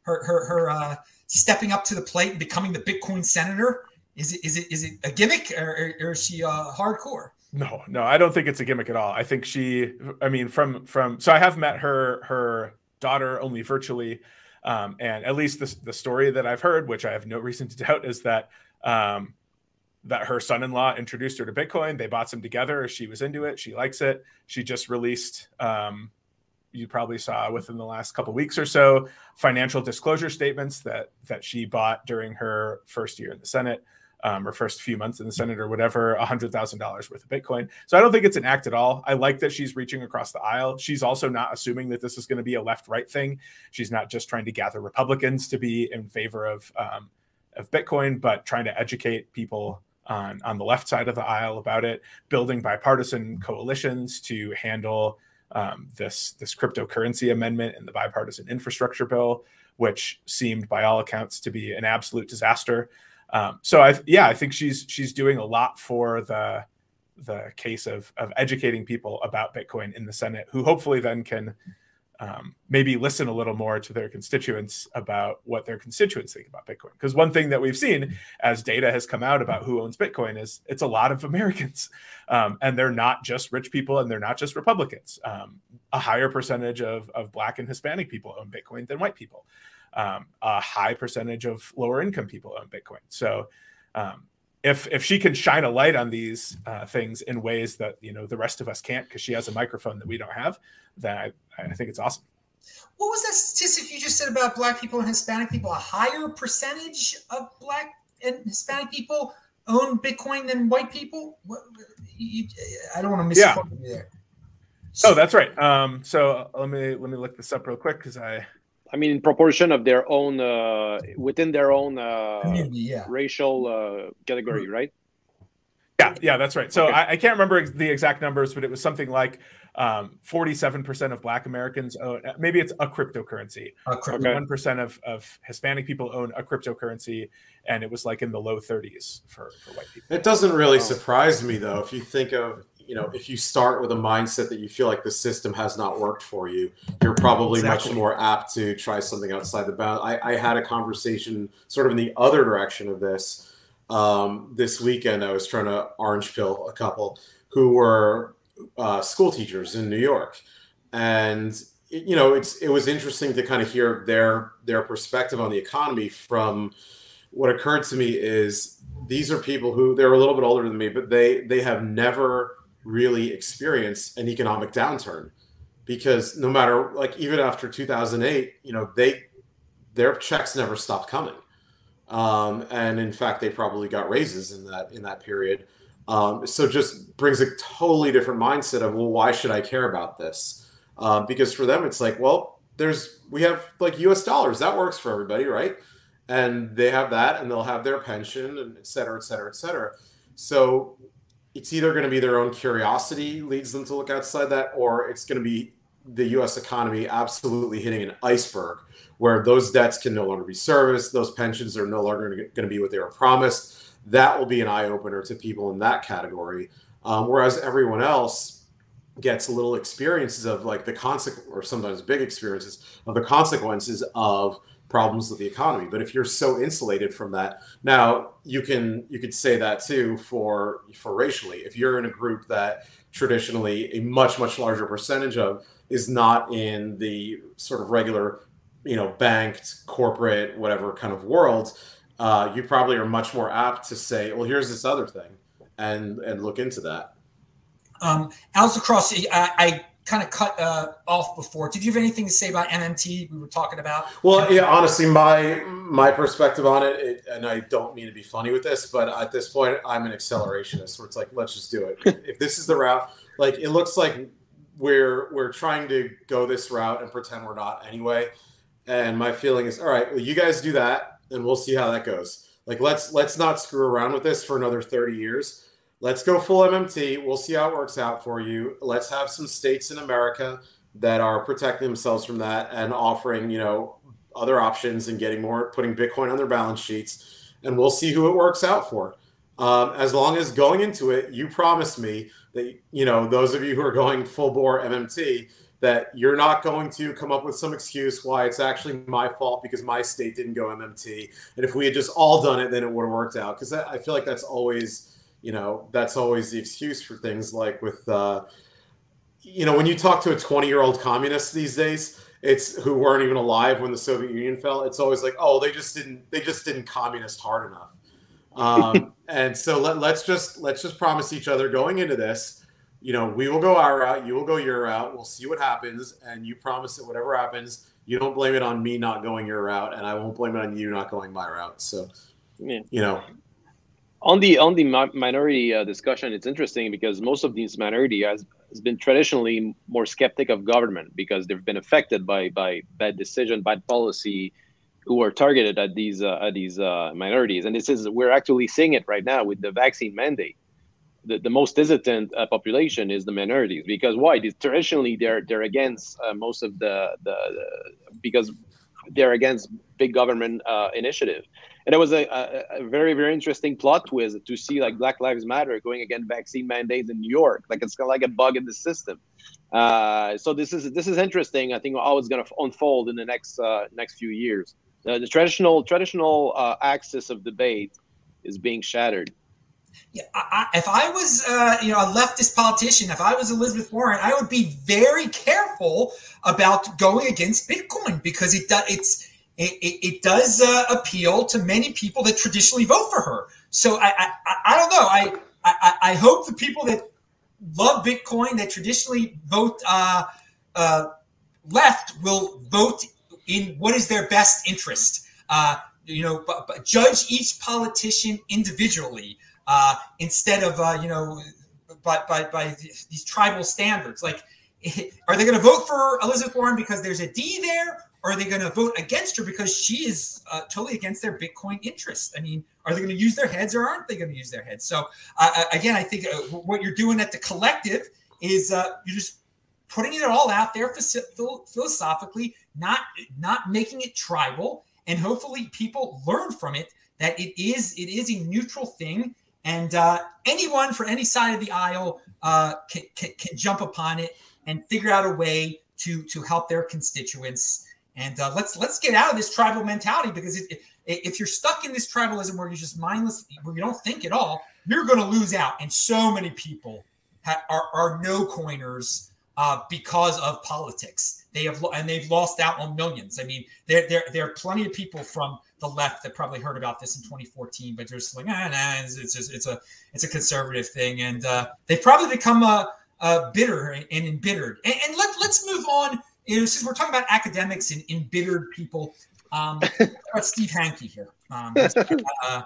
her her her uh, stepping up to the plate and becoming the Bitcoin senator? Is it is it is it a gimmick or, or, or is she uh, hardcore? No, no, I don't think it's a gimmick at all. I think she, I mean, from from so I have met her her daughter only virtually, um, and at least the the story that I've heard, which I have no reason to doubt, is that um, that her son-in-law introduced her to Bitcoin. They bought some together. She was into it. She likes it. She just released. Um, you probably saw within the last couple weeks or so financial disclosure statements that that she bought during her first year in the Senate um, or first few months in the Senate or whatever, $100,000 worth of Bitcoin. So I don't think it's an act at all. I like that she's reaching across the aisle. She's also not assuming that this is going to be a left right thing. She's not just trying to gather Republicans to be in favor of, um, of Bitcoin, but trying to educate people on, on the left side of the aisle about it, building bipartisan coalitions to handle um, this, this cryptocurrency amendment in the bipartisan infrastructure bill, which seemed by all accounts to be an absolute disaster. Um, so I yeah, I think she's she's doing a lot for the the case of of educating people about Bitcoin in the Senate, who hopefully then can um, maybe listen a little more to their constituents about what their constituents think about Bitcoin. Because one thing that we've seen as data has come out about who owns Bitcoin is it's a lot of Americans, um, and they're not just rich people and they're not just Republicans. Um, a higher percentage of of Black and Hispanic people own Bitcoin than white people um, a high percentage of lower income people own Bitcoin. So um, if if she can shine a light on these uh, things in ways that you know the rest of us can't because she has a microphone that we don't have, then I, I think it's awesome. What was that statistic you just said about Black people and Hispanic people? A higher percentage of Black and Hispanic people own Bitcoin than white people? What, you, I don't want to miss yeah. you there. oh, that's right. Um, so let me let me look this up real quick because I I mean, in proportion of their own uh, within their own uh, yeah. racial uh, category, right? Yeah, yeah, that's right. So okay. I, I, can't remember the exact numbers, but it was something like um, 47% of Black Americans own, uh, maybe it's a cryptocurrency. A crypto. 1% of, of Hispanic people own a cryptocurrency, and it was like in the low 30s for, for white people. It doesn't really oh. surprise me, though, if you think of you know, if you start with a mindset that you feel like the system has not worked for you, you're probably exactly. much more apt to try something outside the bound. I, I, had a conversation sort of in the other direction of this um, this weekend. I was trying to orange pill a couple who were uh, school teachers in New York, and it, you know, it's it was interesting to kind of hear their their perspective on the economy from what occurred to me is these are people who they're a little bit older than me, but they they have never really experience an economic downturn. Because no matter like even after 2008 you know they their checks never stopped coming. Um, and in fact they probably got raises in that in that period. Um, so just brings a totally different mindset of well why should i care about this? Uh, because for them it's like well there's we have like us dollars. That works for everybody right? And they have that and they'll have their pension and et cetera et cetera et cetera. So it's either going to be their own curiosity leads them to look outside that, or it's going to be the U.S. economy absolutely hitting an iceberg where those debts can no longer be serviced, those pensions are no longer going to be what they were promised. That will be an eye opener to people in that category. Um, whereas everyone else gets little experiences of like the consequence, or sometimes big experiences of the consequences of problems with the economy. But if you're so insulated from that, now you can you could say that too for for racially. If you're in a group that traditionally a much much larger percentage of is not in the sort of regular, you know, banked corporate whatever kind of world, uh, you probably are much more apt to say, well, here's this other thing, and and look into that. Um, Alice Cross, I, I kind of cut uh, off before. Did you have anything to say about MMT? We were talking about. Well, yeah, honestly, my my perspective on it, it, and I don't mean to be funny with this, but at this point, I'm an accelerationist. Where it's like, let's just do it. if this is the route, like it looks like we're we're trying to go this route and pretend we're not anyway. And my feeling is, all right, well, you guys do that, and we'll see how that goes. Like, let's let's not screw around with this for another 30 years let's go full MMT. We'll see how it works out for you. Let's have some states in America that are protecting themselves from that and offering, you know, other options and getting more, putting Bitcoin on their balance sheets. And we'll see who it works out for. Um, as long as going into it, you promised me that, you know, those of you who are going full bore MMT, that you're not going to come up with some excuse why it's actually my fault because my state didn't go MMT. And if we had just all done it, then it would have worked out. Because I feel like that's always you know that's always the excuse for things like with uh, you know when you talk to a 20 year old communist these days it's who weren't even alive when the soviet union fell it's always like oh they just didn't they just didn't communist hard enough um, and so let, let's just let's just promise each other going into this you know we will go our route you will go your route we'll see what happens and you promise that whatever happens you don't blame it on me not going your route and i won't blame it on you not going my route so yeah. you know on the on the minority uh, discussion it's interesting because most of these minority has, has been traditionally more skeptic of government because they've been affected by by bad decision bad policy who are targeted at these uh, at these uh, minorities. And this is we're actually seeing it right now with the vaccine mandate. The, the most hesitant uh, population is the minorities because why? Traditionally they're they're against uh, most of the, the, the because they're against big government uh, initiative and it was a, a, a, very very interesting plot twist to see like black lives matter going against vaccine mandates in new york. Like it's kind of like a bug in the system. Uh, so this is this is interesting i think how it's going to unfold in the next uh, next few years. Uh, the traditional traditional uh, axis of debate is being shattered. Yeah, I, if I was, uh, you know, a leftist politician, if I was Elizabeth Warren, I would be very careful about going against Bitcoin because it does it's it, it, it does uh, appeal to many people that traditionally vote for her. So I I, I don't know. I, I I hope the people that love Bitcoin that traditionally vote uh, uh, left will vote in what is their best interest. Uh, you know, judge each politician individually uh, instead of uh, you know by, by by these tribal standards. Like, are they going to vote for Elizabeth Warren because there's a D there, are they going to vote against her because she is uh, totally against their Bitcoin interest? I mean, are they going to use their heads or aren't they going to use their heads? So uh, again, I think uh, what you're doing at the collective is uh, you're just putting it all out there philosophically, not not making it tribal, and hopefully people learn from it that it is it is a neutral thing, and uh, anyone for any side of the aisle uh, can, can, can jump upon it and figure out a way to to help their constituents and uh, let's let's get out of this tribal mentality because it, it, if you're stuck in this tribalism where you're just mindless, where you don't think at all, you're going to lose out. And so many people ha- are, are no coiners uh, because of politics. They have and they've lost out on millions. I mean, there there there are plenty of people from the left that probably heard about this in 2014, but they're just like, ah, nah, it's, it's just it's a it's a conservative thing, and uh, they've probably become a, a bitter and embittered. And, and let let's move on you know, since we're talking about academics and embittered people, um, about Steve Hanke here. Um, he's, uh,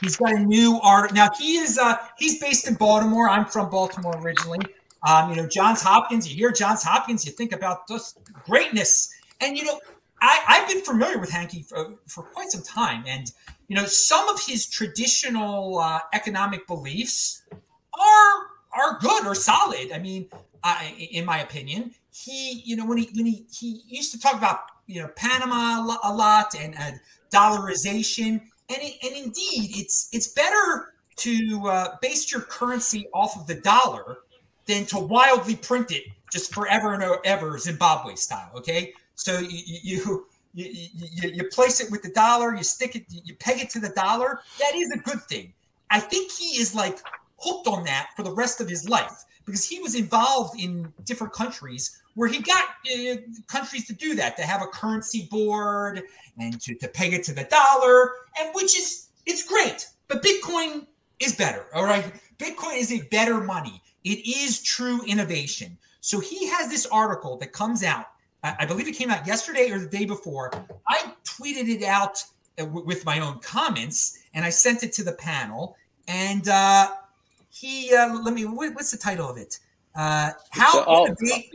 he's got a new art. Now he is uh, he's based in Baltimore. I'm from Baltimore originally. Um, you know, Johns Hopkins. You hear Johns Hopkins, you think about just greatness. And you know, I, I've been familiar with Hanke for, for quite some time, and you know, some of his traditional uh, economic beliefs are are good or solid. I mean, I, in my opinion, he, you know, when he when he he used to talk about you know Panama a lot and uh, dollarization, and it, and indeed, it's it's better to uh, base your currency off of the dollar than to wildly print it just forever and ever Zimbabwe style. Okay, so you you you, you, you place it with the dollar, you stick it, you peg it to the dollar. That is a good thing. I think he is like hooked on that for the rest of his life because he was involved in different countries where he got uh, countries to do that, to have a currency board and to, to peg it to the dollar, and which is it's great. But Bitcoin is better. All right. Bitcoin is a better money. It is true innovation. So he has this article that comes out. I believe it came out yesterday or the day before. I tweeted it out uh, with my own comments and I sent it to the panel. And uh, he uh, let me what's the title of it? Uh, how oh,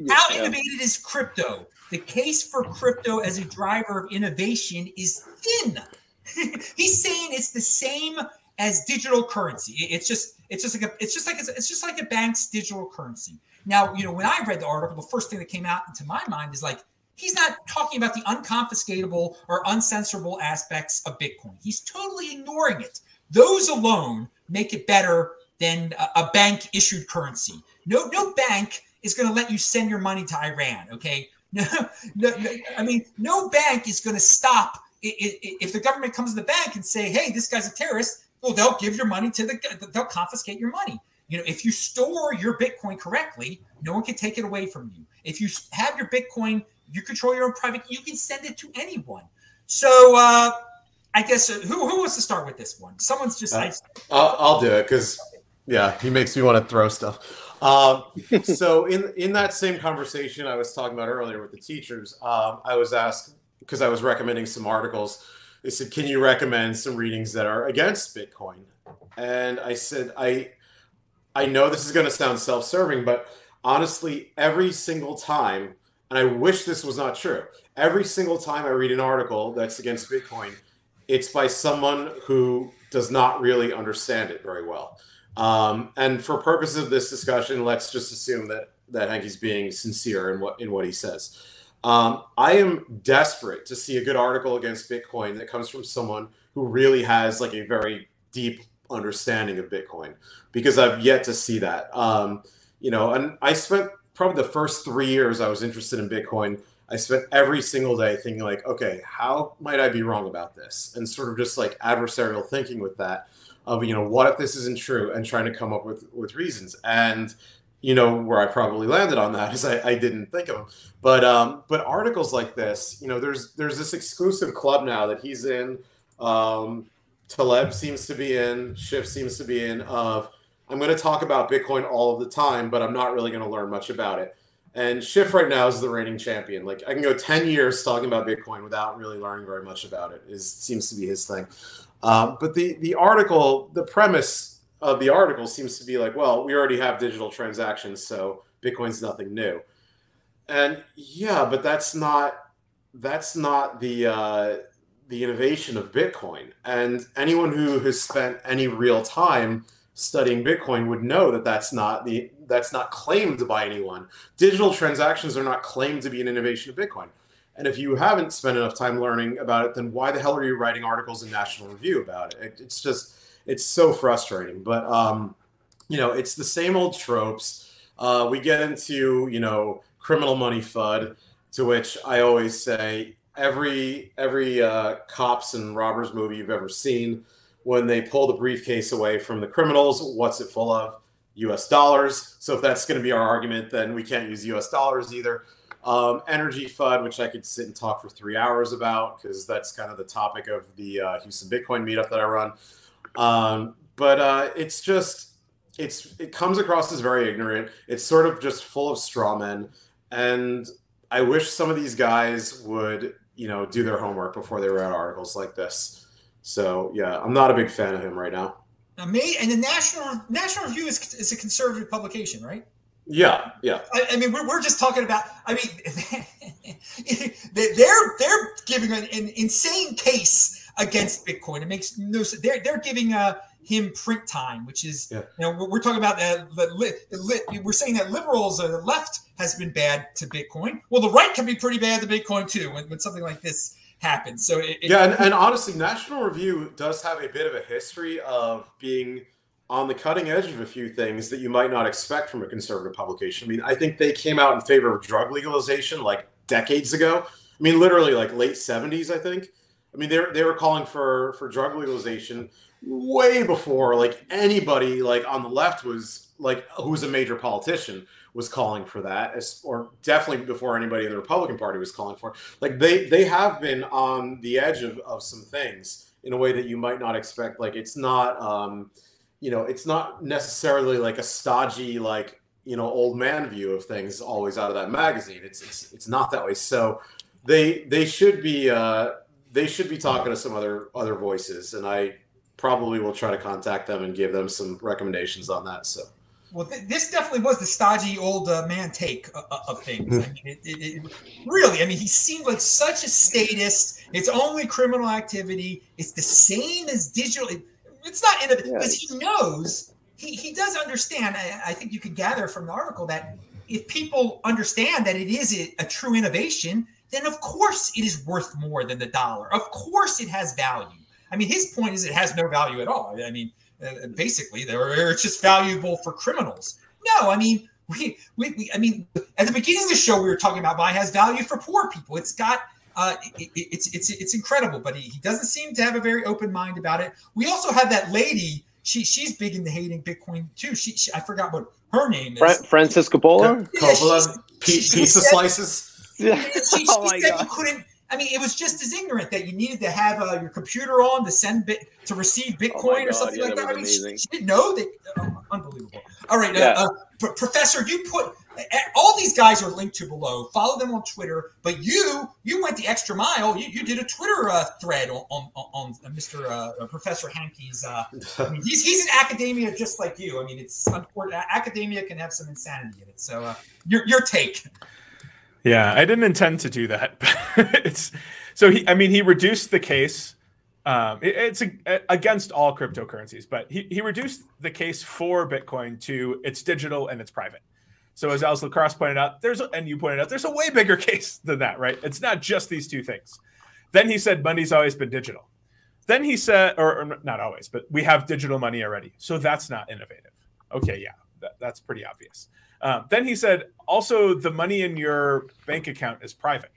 how yeah. innovative is crypto? The case for crypto as a driver of innovation is thin. He's saying it's the same as digital currency. It's just it's just like a it's just like it's just like a bank's digital currency. Now, you know, when I read the article, the first thing that came out into my mind is like he's not talking about the unconfiscatable or uncensorable aspects of Bitcoin. He's totally ignoring it. Those alone make it better than a, bank issued currency. No, no bank is going to let you send your money to Iran. Okay. No, no, no I mean, no bank is going to stop if the government comes to the bank and say, "Hey, this guy's a terrorist." Well, they'll give your money to the, they'll confiscate your money. You know, if you store your Bitcoin correctly, no one can take it away from you. If you have your Bitcoin, you control your own private, you can send it to anyone. So, uh, I guess uh, who, who wants to start with this one? Someone's just. Uh, I'll, I'll do it because, yeah, he makes me want to throw stuff. Um, so in in that same conversation I was talking about earlier with the teachers, um, I was asked because I was recommending some articles. They said, "Can you recommend some readings that are against Bitcoin?" And I said, "I I know this is going to sound self-serving, but honestly, every single time, and I wish this was not true. Every single time I read an article that's against Bitcoin, it's by someone who does not really understand it very well." Um, and for purposes of this discussion, let's just assume that that Hanke's being sincere in what in what he says. Um, I am desperate to see a good article against Bitcoin that comes from someone who really has like a very deep understanding of Bitcoin because I've yet to see that. Um, you know, and I spent probably the first three years I was interested in Bitcoin. I spent every single day thinking like, okay, how might I be wrong about this? And sort of just like adversarial thinking with that of you know what if this isn't true and trying to come up with with reasons and you know where i probably landed on that is i, I didn't think of them but um but articles like this you know there's there's this exclusive club now that he's in um taleb seems to be in schiff seems to be in of i'm going to talk about bitcoin all of the time but i'm not really going to learn much about it and Schiff right now is the reigning champion. Like I can go 10 years talking about Bitcoin without really learning very much about it. Is seems to be his thing. Um, but the the article, the premise of the article seems to be like, well, we already have digital transactions, so Bitcoin's nothing new. And yeah, but that's not that's not the uh, the innovation of Bitcoin. And anyone who has spent any real time studying Bitcoin would know that that's not the that's not claimed by anyone. Digital transactions are not claimed to be an innovation of Bitcoin. And if you haven't spent enough time learning about it, then why the hell are you writing articles in National Review about it? it it's just, it's so frustrating. But, um, you know, it's the same old tropes. Uh, we get into, you know, criminal money FUD, to which I always say every every uh, cops and robbers movie you've ever seen, when they pull the briefcase away from the criminals, what's it full of? U.S. dollars. So if that's going to be our argument, then we can't use U.S. dollars either. Um, energy FUD, which I could sit and talk for three hours about because that's kind of the topic of the uh, Houston Bitcoin meetup that I run. Um, but uh, it's just it's it comes across as very ignorant. It's sort of just full of straw men, and I wish some of these guys would you know do their homework before they write articles like this. So yeah, I'm not a big fan of him right now. Now, me and the National National Review is, is a conservative publication, right? Yeah, yeah. I, I, mean, we're, we're just talking about. I mean, they're they're giving an, an, insane case against Bitcoin. It makes no sense. They're they're giving uh, him print time, which is yeah. you know we're, we're talking about uh, the, the, we're saying that liberals, uh, the left has been bad to Bitcoin. Well, the right can be pretty bad to Bitcoin too when, when something like this happens. So it, yeah, and, and honestly, National Review does have a bit of a history of being on the cutting edge of a few things that you might not expect from a conservative publication. I mean, I think they came out in favor of drug legalization like decades ago. I mean, literally like late 70s, I think. I mean, they they were calling for for drug legalization way before like anybody like on the left was like who was a major politician was calling for that or definitely before anybody in the republican party was calling for like they they have been on the edge of, of some things in a way that you might not expect like it's not um you know, it's not necessarily like a stodgy, like, you know, old man view of things always out of that magazine. It's it's it's not that way. So they they should be uh they should be talking to some other other voices and I probably will try to contact them and give them some recommendations on that. So well, th- this definitely was the stodgy old uh, man take of, of things. I mean, it, it, it, really, I mean, he seemed like such a statist. It's only criminal activity. It's the same as digital it's not innovative because he knows he, he does understand. I, I, think you could gather from the article that if people understand that it is a, a true innovation, then of course it is worth more than the dollar. Of course it has value. I mean, his point is it has no value at all. I mean, uh, basically, or it's just valuable for criminals. No, I mean, we, we, we, I mean, at the beginning of the show, we were talking about why it has value for poor people. It's got Uh, it, it's it's it's incredible, but he, he doesn't seem to have a very open mind about it. We also have that lady. She she's big into hating Bitcoin too. She, she I forgot what her name is. Fra- Frances Coppola. Yeah, Coppola, she's- pizza said- slices. Yeah. she, she oh my said god. you couldn't. I mean, it was just as ignorant that you needed to have uh, your computer on to send bit to receive Bitcoin Oh my or something yeah, like that that. I mean, she, she didn't know that. oh, unbelievable. All right, Yeah. uh, uh, P- Professor, you put all these guys are linked to below. Follow them on Twitter. But you, you went the extra mile. You, you did a Twitter uh, thread on on, on uh, Mr. Uh, Professor Hanke's. Uh, I mean, he's he's in academia just like you. I mean, it's unfortunate. Academia can have some insanity in it. So, uh, your your take. Yeah, I didn't intend to do that. it's so he. I mean, he reduced the case. Um, it- it's a, against all cryptocurrencies, but he, he reduced the case for Bitcoin to it's digital and it's private. So as Alice Lacrosse pointed out, there's a, and you pointed out, there's a way bigger case than that, right? It's not just these two things. Then he said money's always been digital. Then he said, or, or not always, but we have digital money already, so that's not innovative. Okay, yeah, that, that's pretty obvious. Um, then he said, also the money in your bank account is private.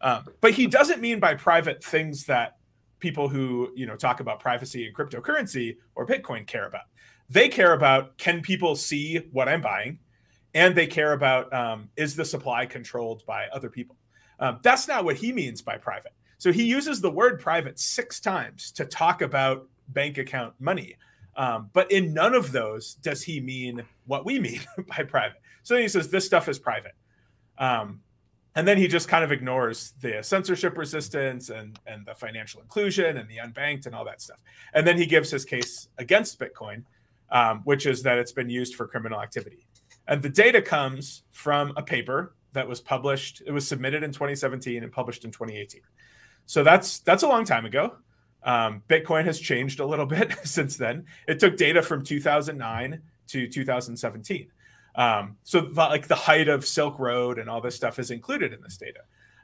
Um, but he doesn't mean by private things that people who you know talk about privacy and cryptocurrency or Bitcoin care about. They care about can people see what I'm buying, and they care about um, is the supply controlled by other people. Um, that's not what he means by private. So he uses the word private six times to talk about bank account money. Um, but in none of those does he mean what we mean by private. So he says this stuff is private. Um, and then he just kind of ignores the censorship resistance and, and the financial inclusion and the unbanked and all that stuff. And then he gives his case against Bitcoin, um, which is that it's been used for criminal activity. And the data comes from a paper that was published. It was submitted in 2017 and published in 2018. So that's that's a long time ago. Um, Bitcoin has changed a little bit since then. It took data from 2009 to 2017. Um, so the, like the height of Silk Road and all this stuff is included in this data.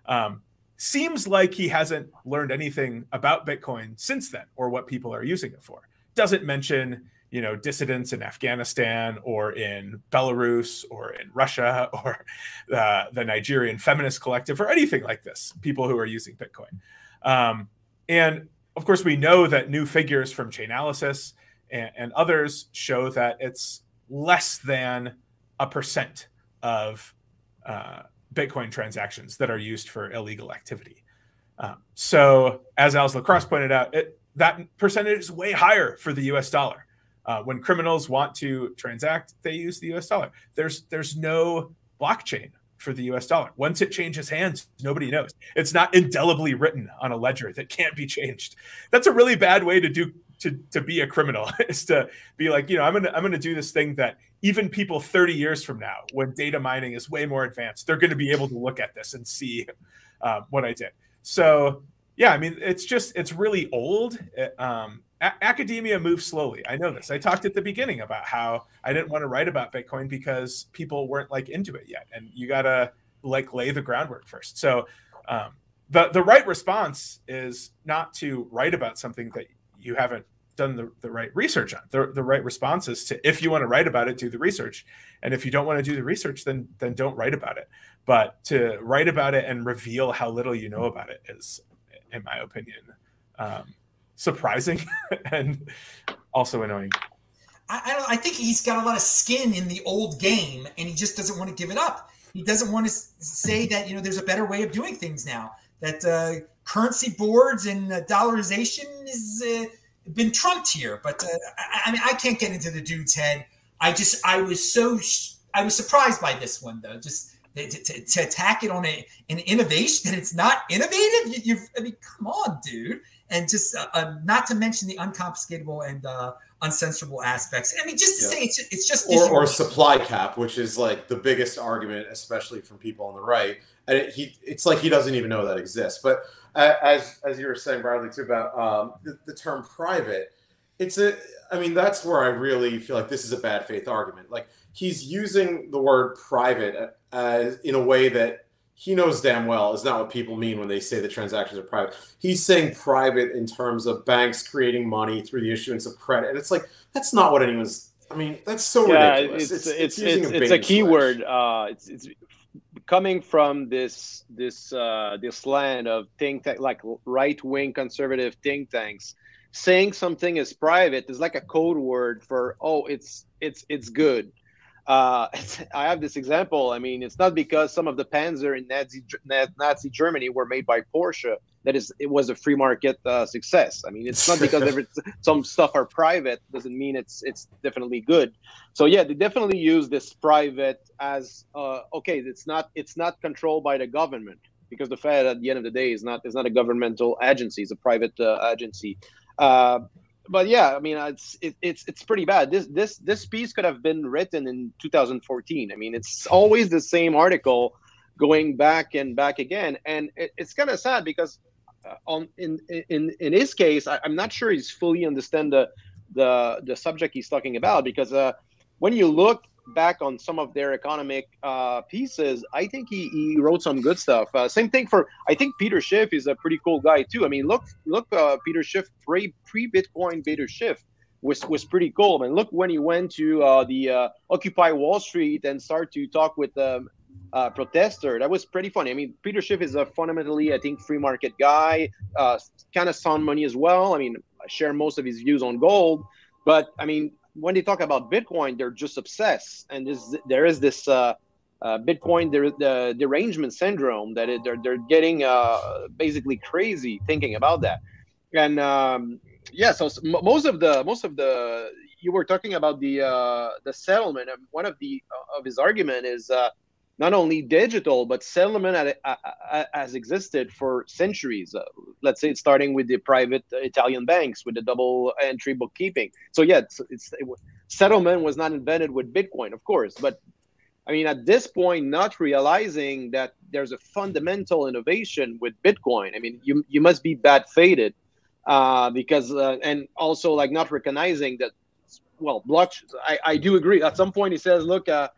Um, seems like he hasn't learned anything about Bitcoin since then or what people are using it for. Doesn't mention you know dissidents in Afghanistan or in Belarus or in Russia or uh, the Nigerian feminist collective or anything like this. People who are using Bitcoin, um, and of course we know that new figures from Chainalysis and, and others show that it's less than a percent of uh, Bitcoin transactions that are used for illegal activity. Um, so, as Alice Lacrosse pointed out, it, that percentage is way higher for the U.S. dollar. Uh, when criminals want to transact, they use the U.S. dollar. There's there's no blockchain for the U.S. dollar. Once it changes hands, nobody knows. It's not indelibly written on a ledger that can't be changed. That's a really bad way to do to, to be a criminal is to be like you know I'm gonna I'm gonna do this thing that even people 30 years from now, when data mining is way more advanced, they're going to be able to look at this and see uh, what I did. So yeah, I mean, it's just it's really old. Um, a- academia moves slowly. I know this. I talked at the beginning about how I didn't want to write about Bitcoin because people weren't like into it yet, and you gotta like lay the groundwork first. So um, the the right response is not to write about something that you haven't done the, the right research on. The, the right response is to if you want to write about it, do the research. And if you don't want to do the research, then then don't write about it. But to write about it and reveal how little you know about it is, in my opinion, um, surprising and also annoying. I, I, don't, I think he's got a lot of skin in the old game, and he just doesn't want to give it up. He doesn't want to say that you know there's a better way of doing things now. That uh, currency boards and uh, dollarization has uh, been trumped here. But uh, I, I, mean, I can't get into the dude's head. I just I was so sh- I was surprised by this one though. Just to, to, to attack it on a, an innovation and it's not innovative. You, have I mean, come on, dude. And just uh, not to mention the unconfiscatable and uncensorable aspects. I mean, just to yeah. say it's, it's just or, or, supply cap, which is like the biggest argument, especially from people on the right. And it, he, it's like he doesn't even know that exists. But uh, as as you were saying, Bradley, too about um, the, the term private, it's a. I mean, that's where I really feel like this is a bad faith argument. Like he's using the word private as in a way that he knows damn well is not what people mean when they say the transactions are private. He's saying private in terms of banks creating money through the issuance of credit, and it's like that's not what anyone's. I mean, that's so yeah, ridiculous. It's it's it's, it's, a, it's a keyword. Uh, it's it's coming from this this uh, this land of think tank like right wing conservative think tanks, saying something is private is like a code word for oh it's it's it's good. Uh, I have this example. I mean, it's not because some of the Panzer in Nazi Nazi Germany were made by Porsche that is it was a free market uh, success. I mean, it's not because some stuff are private doesn't mean it's it's definitely good. So yeah, they definitely use this private as uh, okay. It's not it's not controlled by the government because the Fed at the end of the day is not is not a governmental agency; it's a private uh, agency. Uh, but yeah, I mean, it's it, it's it's pretty bad. This this this piece could have been written in 2014. I mean, it's always the same article going back and back again, and it, it's kind of sad because uh, on in in in his case, I, am not sure he's fully understand the the the subject he's talking about because uh, when you look back on some of their economic uh, pieces, I think he, he wrote some good stuff. Uh, same thing for I think Peter Schiff is a pretty cool guy too. I mean, look look uh, Peter Schiff pre pre Bitcoin Peter Schiff was was pretty cool. I mean, look when he went to uh, the uh, Occupy Wall Street and start to talk with um, uh, protester. That was pretty funny. I mean, Peter Schiff is a fundamentally, I think, free market guy, uh, kind of sound money as well. I mean, I share most of his views on gold, but I mean, when they talk about Bitcoin, they're just obsessed, and there is this uh, uh, Bitcoin der- derangement syndrome that it, they're they're getting uh, basically crazy thinking about that, and um, yeah, so most of the most of the you were talking about the uh, the settlement. One of the of his argument is uh, not only digital, but settlement has existed for centuries. Uh, let's say it's starting with the private Italian banks with the double entry bookkeeping. So yeah, it's, it's it, settlement was not invented with Bitcoin, of course, but I mean at this point, not realizing that there's a fundamental innovation with Bitcoin. I mean, you you must be bad fated uh, because uh, and also like not recognizing that. Well, blockchain. I, I do agree. At some point, he says, "Look, uh,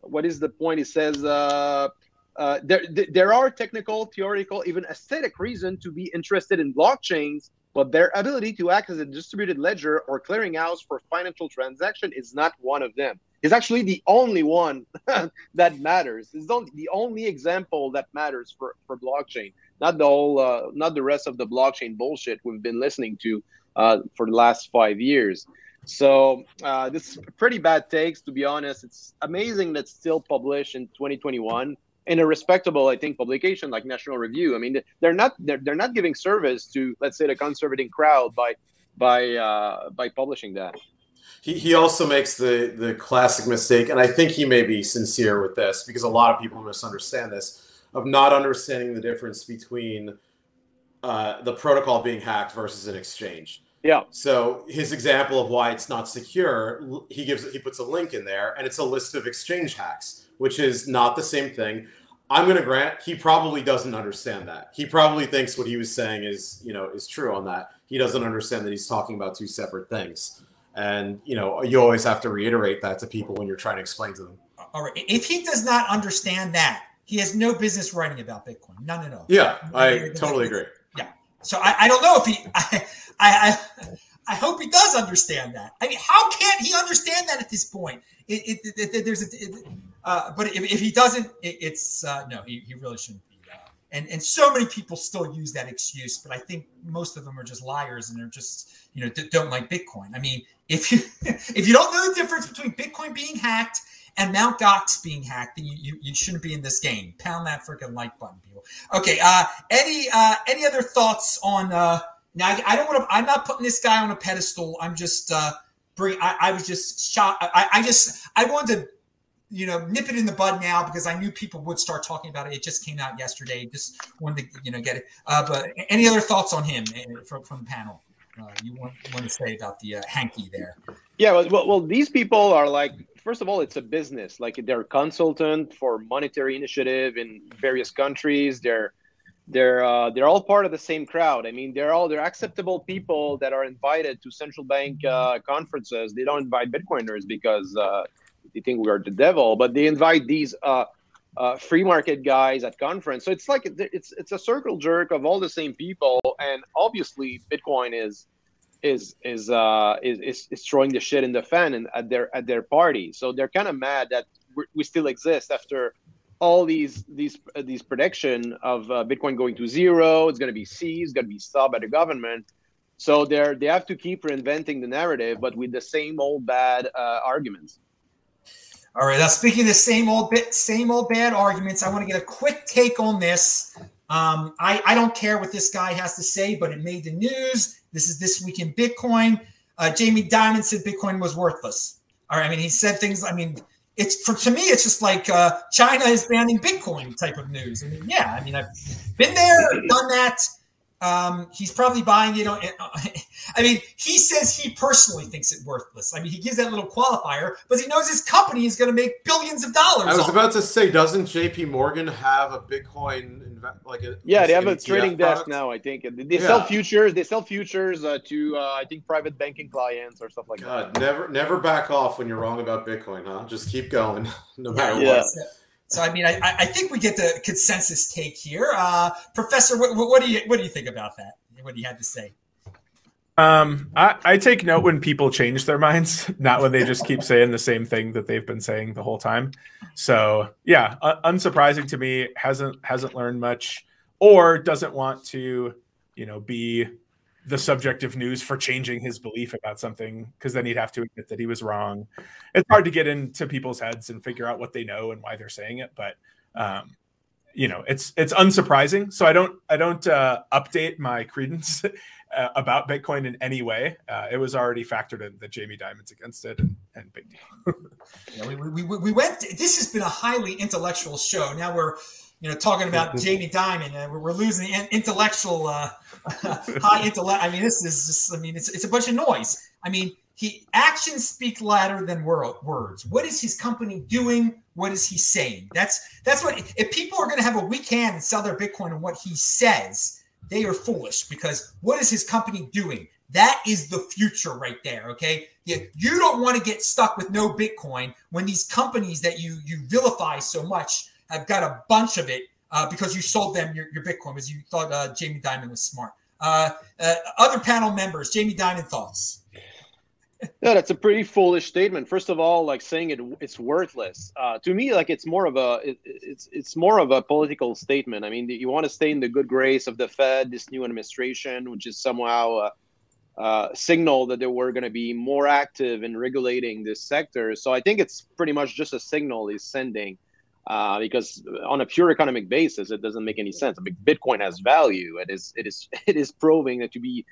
what is the point? It says uh, uh, there there are technical, theoretical, even aesthetic reason to be interested in blockchains, but their ability to act as a distributed ledger or clearinghouse for financial transaction is not one of them. It's actually the only one that matters. It's the only example that matters for, for blockchain, not the whole, uh, not the rest of the blockchain bullshit we've been listening to uh, for the last five years. So uh, this is pretty bad takes, to be honest. It's amazing that's still published in 2021 in a respectable, I think, publication like National Review. I mean, they're not they're, they're not giving service to let's say the conservative crowd by by uh, by publishing that. He, he also makes the the classic mistake, and I think he may be sincere with this because a lot of people misunderstand this of not understanding the difference between uh, the protocol being hacked versus an exchange. Yeah. So his example of why it's not secure, he gives he puts a link in there, and it's a list of exchange hacks, which is not the same thing. I'm going to grant he probably doesn't understand that. He probably thinks what he was saying is you know is true on that. He doesn't understand that he's talking about two separate things, and you know you always have to reiterate that to people when you're trying to explain to them. All right. If he does not understand that, he has no business writing about Bitcoin. None at all. Yeah, I totally agree. So I, I don't know if he. I, I, I, I hope he does understand that. I mean, how can't he understand that at this point? It, it, it, there's a, uh, but if, if, he doesn't, it's uh, no, he, he really shouldn't be. Uh, and and so many people still use that excuse, but I think most of them are just liars and they're just you know don't like Bitcoin. I mean, if you if you don't know the difference between Bitcoin being hacked and Mount Gox being hacked, then you, you, you shouldn't be in this game. Pound that freaking like button, people. Okay. Uh, any uh, any other thoughts on? Uh, now, I, I don't want to. I'm not putting this guy on a pedestal. I'm just uh, bring. I, I was just shocked. I, I just I wanted to, you know, nip it in the bud now because I knew people would start talking about it. It just came out yesterday. Just wanted to, you know, get it. Uh, but any other thoughts on him eh, from from the panel? Uh, you want want to say about the uh, Hanke there? Yeah, well, well, these people are like first of all, it's a business. Like they're consultant for monetary initiative in various countries. They're they're uh, they're all part of the same crowd. I mean, they're all they're acceptable people that are invited to central bank uh, conferences. They don't invite Bitcoiners because uh, they think we are the devil, but they invite these uh, uh, free market guys at conference. So it's like it's it's a circle jerk of all the same people, and obviously Bitcoin is is is uh is, is, throwing the shit in the fan and at their at their party. So they're kind of mad that we still exist after all these these uh, these prediction of uh, Bitcoin going to zero. It's going to be seized. It's going to be stopped by the government. So they're they have to keep reinventing the narrative, but with the same old bad uh, arguments. All right. Now, speaking of the same old bit, same old bad arguments, I want to get a quick take on this. Um, I, I don't care what this guy has to say, but it made the news. This is this week in Bitcoin. Uh, Jamie Dimon said Bitcoin was worthless. All right. I mean, he said things. I mean, it's for to me, it's just like uh, China is banning Bitcoin type of news. I mean, yeah. I mean, I've been there, done that. Um, he's probably buying it. On, I mean, he says he personally thinks it worthless. I mean, he gives that little qualifier, but he knows his company is going to make billions of dollars. I was about to say, doesn't J.P. Morgan have a Bitcoin like a yeah? They have a trading product? desk now. I think they yeah. sell futures. They sell futures uh, to uh, I think private banking clients or stuff like God, that. Never, never back off when you're wrong about Bitcoin, huh? Just keep going, no matter yeah. what. So I mean, I, I think we get the consensus take here. Uh, Professor, what, what do you what do you think about that? What do you have to say? Um, I, I take note when people change their minds, not when they just keep saying the same thing that they've been saying the whole time. So yeah, uh, unsurprising to me. hasn't hasn't learned much, or doesn't want to, you know, be the subject of news for changing his belief about something because then he'd have to admit that he was wrong. It's hard to get into people's heads and figure out what they know and why they're saying it, but um, you know, it's it's unsurprising. So I don't I don't uh, update my credence uh, about Bitcoin in any way. Uh, it was already factored in that Jamie Dimon's against it, and, and big deal. yeah, we, we, we went. This has been a highly intellectual show. Now we're you know, talking about Jamie Dimon, and we're, losing intellectual, uh, high intellect. I mean, this is just, I mean, it's, it's a bunch of noise. I mean, he actions speak louder than words. What is his company doing? What is he saying? That's that's what. If people are going to have a weak hand and sell their Bitcoin on what he says, they are foolish because what is his company doing? That is the future right there. Okay, you, you don't want to get stuck with no Bitcoin when these companies that you you vilify so much have got a bunch of it uh, because you sold them your, your Bitcoin because you thought uh, Jamie Dimon was smart. Uh, uh, other panel members, Jamie Dimon thoughts. Yeah, that's a pretty foolish statement. First of all, like saying it, it's worthless. Uh, to me, like it's more of a, it, it's it's more of a political statement. I mean, you want to stay in the good grace of the Fed, this new administration, which is somehow uh, signal that they were going to be more active in regulating this sector. So I think it's pretty much just a signal he's sending uh, because on a pure economic basis, it doesn't make any sense. I mean, Bitcoin has value. It is it is it is proving that to be,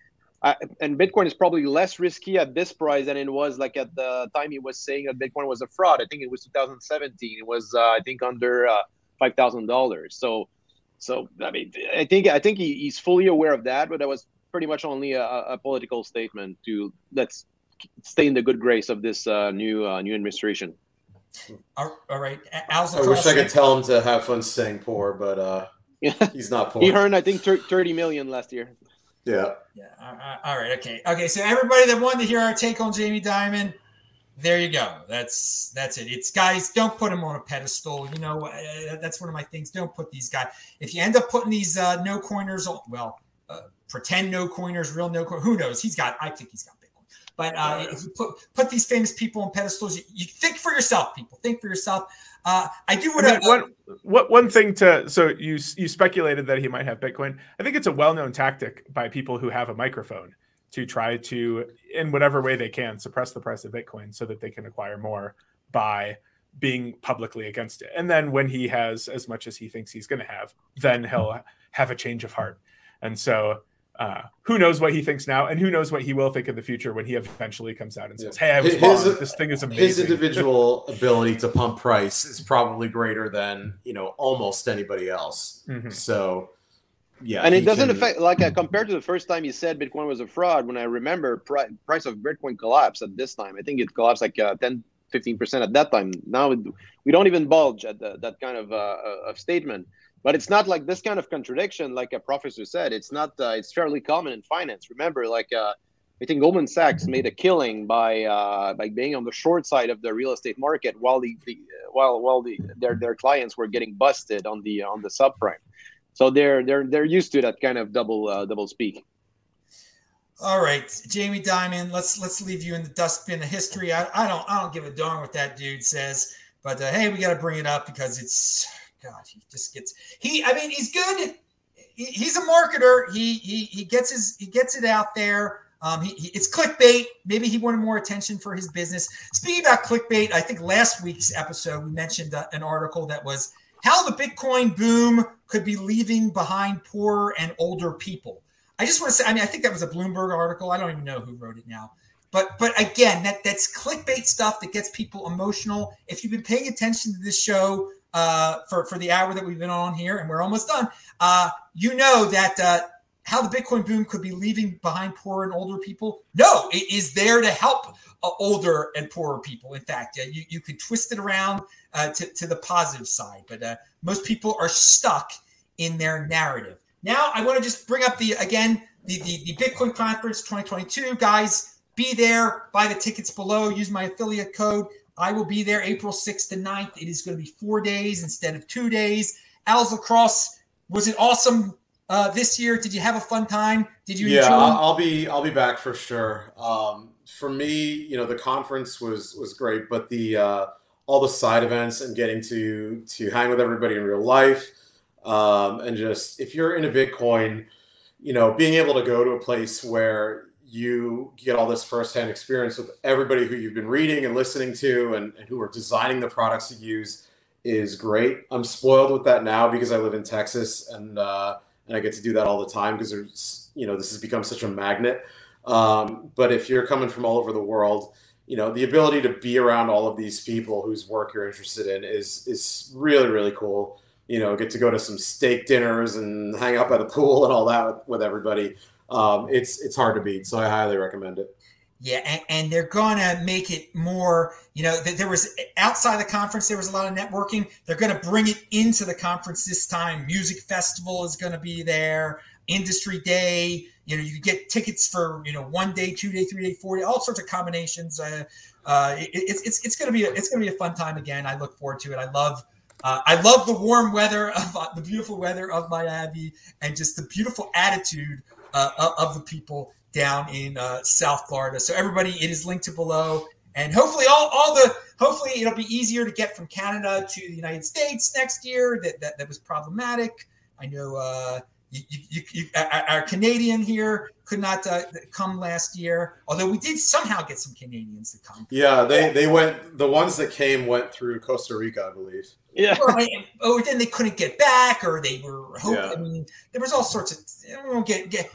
uh, and Bitcoin is probably less risky at this price than it was like at the time he was saying that Bitcoin was a fraud. I think it was 2017. It was uh, I think under uh, five thousand dollars. So so I mean I think I think he, he's fully aware of that, but that was pretty much only a, a political statement to let's stay in the good grace of this uh, new new administration. All, all right. Al's I wish I could tell him to have fun staying poor, but uh, he's not poor. he earned, I think, 30 million last year. Yeah. Yeah. All right. Okay. Okay. So everybody that wanted to hear our take on Jamie Dimon, there you go. That's that's it. It's guys. Don't put him on a pedestal. You know, uh, that's one of my things. Don't put these guys. If you end up putting these uh, no coiners on, well, uh, pretend no coiners, real no coiners. Who knows? He's got. I think he's got but uh, if you put put these famous people on pedestals, you, you think for yourself, people. Think for yourself. Uh, I do want to. One, what one thing to so you you speculated that he might have Bitcoin. I think it's a well known tactic by people who have a microphone to try to, in whatever way they can, suppress the price of Bitcoin so that they can acquire more by being publicly against it. And then when he has as much as he thinks he's going to have, then he'll have a change of heart. And so uh, who knows what he thinks now, and who knows what he will think in the future when he eventually comes out and says, "Hey, I was his, wrong. This thing is amazing." His individual ability to pump price is probably greater than you know almost anybody else. Mm-hmm. So, yeah, and it doesn't can... affect like uh, compared to the first time he said Bitcoin was a fraud. When I remember, pri- price of Bitcoin collapsed at this time. I think it collapsed like uh, 10 15 percent at that time. Now we don't even budge at the, that kind of uh, of statement but it's not like this kind of contradiction like a professor said it's not uh, it's fairly common in finance remember like uh, i think goldman sachs made a killing by uh, by being on the short side of the real estate market while the, the while while the their, their clients were getting busted on the on the subprime so they're they're they're used to that kind of double uh, double speak all right, Jamie Dimon. Let's let's leave you in the dustbin of history. I, I don't I don't give a darn what that dude says, but uh, hey, we got to bring it up because it's God, he just gets he. I mean, he's good. He, he's a marketer. He he he gets his he gets it out there. Um, he, he, it's clickbait. Maybe he wanted more attention for his business. Speaking about clickbait, I think last week's episode we mentioned uh, an article that was how the Bitcoin boom could be leaving behind poorer and older people. I just want to say, I mean, I think that was a Bloomberg article. I don't even know who wrote it now. But but again, that that's clickbait stuff that gets people emotional. If you've been paying attention to this show uh, for for the hour that we've been on here, and we're almost done, uh, you know that uh, how the Bitcoin boom could be leaving behind poor and older people. No, it is there to help uh, older and poorer people. In fact, you you could twist it around uh, to to the positive side, but uh, most people are stuck in their narrative. Now, I want to just bring up the again the, the, the Bitcoin conference 2022, guys be there, buy the tickets below, use my affiliate code. I will be there April 6th to 9th. It is going to be four days instead of two days. Al's lacrosse, was it awesome uh, this year? Did you have a fun time? Did you? Yeah, enjoy? I'll be I'll be back for sure. Um, for me, you know, the conference was was great, but the uh, all the side events and getting to to hang with everybody in real life, um, and just if you're into Bitcoin, you know, being able to go to a place where you get all this firsthand experience with everybody who you've been reading and listening to and, and, who are designing the products you use is great. I'm spoiled with that now because I live in Texas and uh, and I get to do that all the time because there's you know this has become such a magnet. Um, but if you're coming from all over the world, you know the ability to be around all of these people whose work you're interested in is is really really cool. You know, get to go to some steak dinners and hang out by the pool and all that with, with everybody um, it's it's hard to beat. So I highly recommend it. Yeah, and, and, they're gonna make it more. You know, there was outside the conference, there was a lot of networking. They're gonna bring it into the conference this time. Music festival is gonna be there. Industry day. You know, you get tickets for you know one day, two day, three day, four day, all sorts of combinations. Uh, uh, it, it's it's it's gonna be a, it's gonna be a fun time again. I look forward to it. I love. Uh, I love the warm weather of uh, the beautiful weather of Miami and just the beautiful attitude uh, of the people down in uh, South Florida. So everybody, it is linked to below, and hopefully all, all the hopefully it'll be easier to get from Canada to the United States next year. That that, that was problematic. I know uh, you, you, you, our Canadian here could not uh, come last year, although we did somehow get some Canadians to come. Yeah, they they went. The ones that came went through Costa Rica, I believe. Yeah. Or, or then they couldn't get back, or they were hoping. Yeah. I mean, there was all sorts of. We won't get get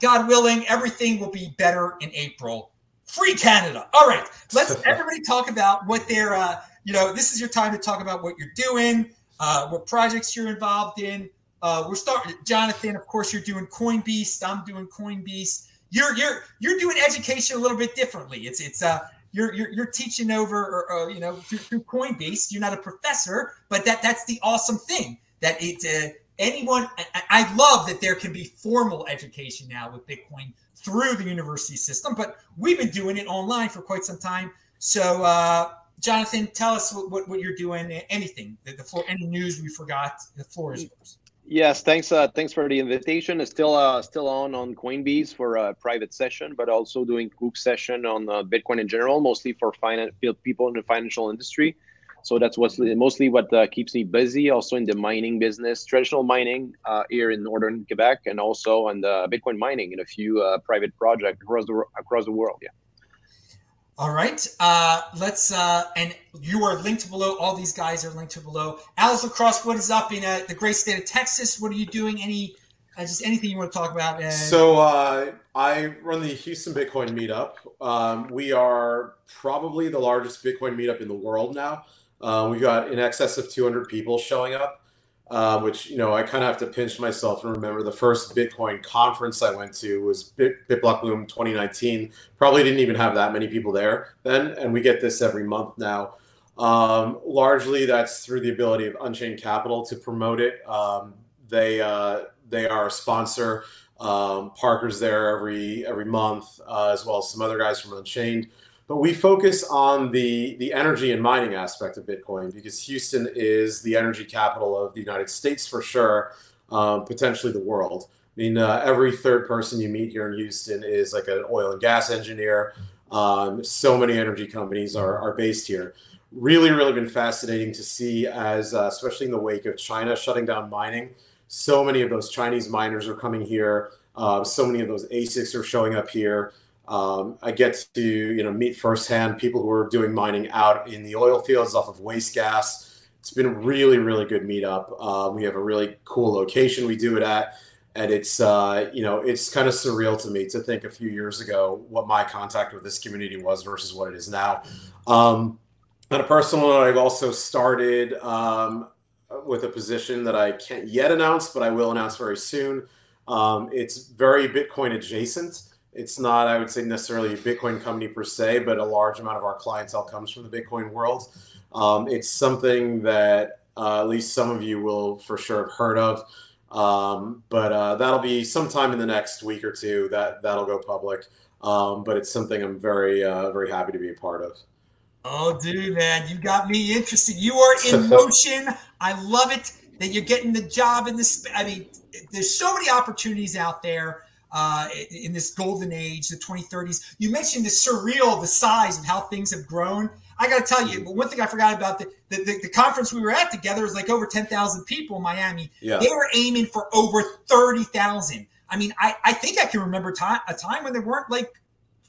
God willing, everything will be better in April. Free Canada. All right, let's everybody talk about what they're. Uh, you know, this is your time to talk about what you're doing, uh, what projects you're involved in. Uh, we're starting, Jonathan. Of course, you're doing CoinBeast. I'm doing CoinBeast. You're you're you're doing education a little bit differently. It's it's uh you're you're, you're teaching over or, or you know through, through CoinBeast. You're not a professor, but that that's the awesome thing that it uh, anyone I, I love that there can be formal education now with bitcoin through the university system but we've been doing it online for quite some time so uh, jonathan tell us what, what, you're doing anything the, the floor any news we forgot the floor is yours Yes, thanks. Uh, thanks for the invitation. It's still uh, still on on CoinBeast for a private session, but also doing group session on uh, Bitcoin in general, mostly for finance people in the financial industry. So that's what's mostly what uh, keeps me busy. Also in the mining business, traditional mining uh, here in northern Quebec, and also on the Bitcoin mining in a few uh, private projects across the across the world. Yeah. All right. Uh, let's uh, and you are linked below. All these guys are linked to below. Alice Lacrosse, what is up in uh, the great state of Texas? What are you doing? Any just anything you want to talk about? so I run the Houston Bitcoin Meetup. Um, we are probably the largest Bitcoin meetup in the world now. Uh, we got in excess of 200 people showing up, uh, which you know I kind of have to pinch myself and remember the first Bitcoin conference I went to was Bit, BitBlockBoom 2019. Probably didn't even have that many people there then, and we get this every month now. Um, largely, that's through the ability of Unchained Capital to promote it. Um, they uh, they are a sponsor. Um, Parker's there every every month, uh, as well as some other guys from Unchained but we focus on the the energy and mining aspect of Bitcoin because Houston is the energy capital of the United States for sure, um, potentially the world. I mean, uh, every third person you meet here in Houston is like an oil and gas engineer. Um, so many energy companies are, are based here. really, really been fascinating to see as, uh, especially in the wake of China shutting down mining. So many of those Chinese miners are coming here. Uh, so many of those ASICs are showing up here. Um, I get to you know meet firsthand people who are doing mining out in the oil fields off of waste gas. It's been a really, really good meetup. Uh, we have a really cool location we do it at and it's uh, you know it's kind of surreal to me to think a few years ago what my contact with this community was versus what it is now. Um, on a personal note, I've also started um, with a position that I can't yet announce, but I will announce very soon. Um, it's very Bitcoin adjacent. It's not, I would say, necessarily a Bitcoin company per se, but a large amount of our clientele comes from the Bitcoin world. Um, it's something that uh, at least some of you will for sure have heard of. Um, but uh, that'll be sometime in the next week or two that that'll go public. Um, but it's something I'm very uh, very happy to be a part of. Oh, dude, man, you got me interested. You are in motion. I love it that you're getting the job in this. I mean, there's so many opportunities out there uh, in this golden age, the 2030s. You mentioned the surreal, the size of how things have grown. I got to tell you, but one thing I forgot about the, the, the, the, conference we were at together was like over 10,000 people in Miami. Yeah. They were aiming for over 30,000. I mean, I, I think I can remember time, a time when there weren't like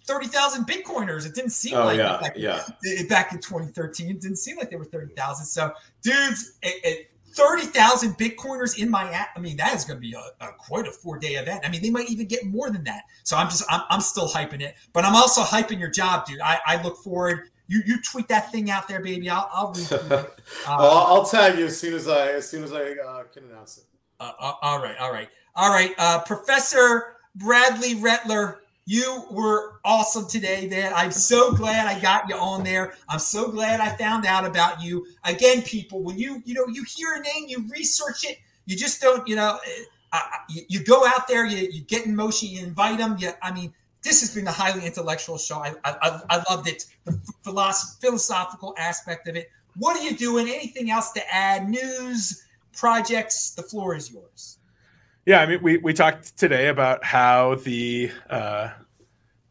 30,000 Bitcoiners. It didn't seem oh, like yeah, back, yeah. back in 2013. It didn't seem like there were 30,000. So, dudes, it, it, 30,000 Bitcoiners in Miami. I mean, that is going to be a, a, quite a four day event. I mean, they might even get more than that. So I'm just, I'm, I'm still hyping it, but I'm also hyping your job, dude. I, I look forward you you tweet that thing out there, baby. I'll I'll read uh, well, I'll tag you as soon as I as soon as I uh, can announce it. Uh, uh all right, all right, all right. Uh, Professor Bradley Rettler, you were awesome today, man. I'm so glad I got you on there. I'm so glad I found out about you. Again, people, when you you know you hear a name, you research it. You just don't, you know. Uh, you, go out there, you, you get in motion, you invite them. You, I mean, this has been a highly intellectual show. I, I, I loved it. The philosophical aspect of it. What are you doing? Anything else to add? News, projects? The floor is yours. Yeah, I mean, we, we talked today about how the uh,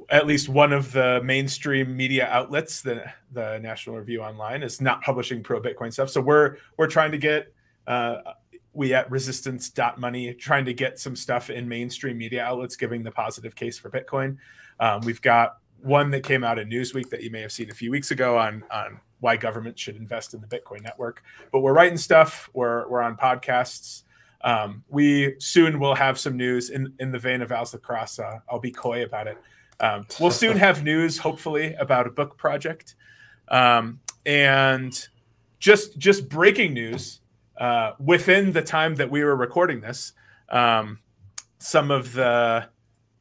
at least one of the mainstream media outlets, the the National Review Online, is not publishing pro Bitcoin stuff. So we're we're trying to get uh, we at resistance.money trying to get some stuff in mainstream media outlets giving the positive case for Bitcoin. Um, we've got one that came out in Newsweek that you may have seen a few weeks ago on, on why government should invest in the Bitcoin network. But we're writing stuff, we're, we're on podcasts. Um, we soon will have some news in, in the vein of Al's Lacrosse. Uh, I'll be coy about it. Um, we'll soon have news, hopefully, about a book project. Um, and just just breaking news uh, within the time that we were recording this, um, some of the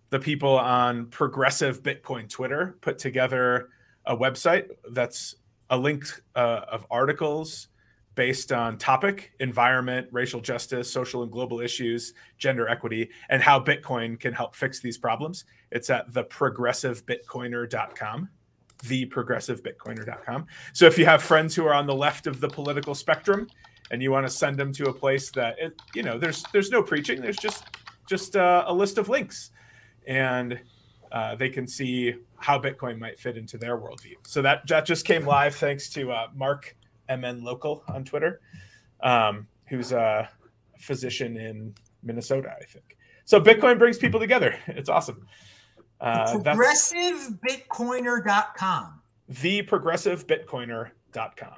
the people on progressive Bitcoin Twitter put together a website that's a link uh, of articles based on topic, environment, racial justice, social and global issues, gender equity, and how Bitcoin can help fix these problems. It's at theprogressivebitcoiner.com theprogressivebitcoiner.com. So if you have friends who are on the left of the political spectrum and you want to send them to a place that it, you know there's there's no preaching there's just just uh, a list of links and uh, they can see how bitcoin might fit into their worldview so that that just came live thanks to uh, mark mn local on twitter um, who's a physician in minnesota i think. So bitcoin brings people together. It's awesome. Uh, progressivebitcoiner.com theprogressivebitcoiner.com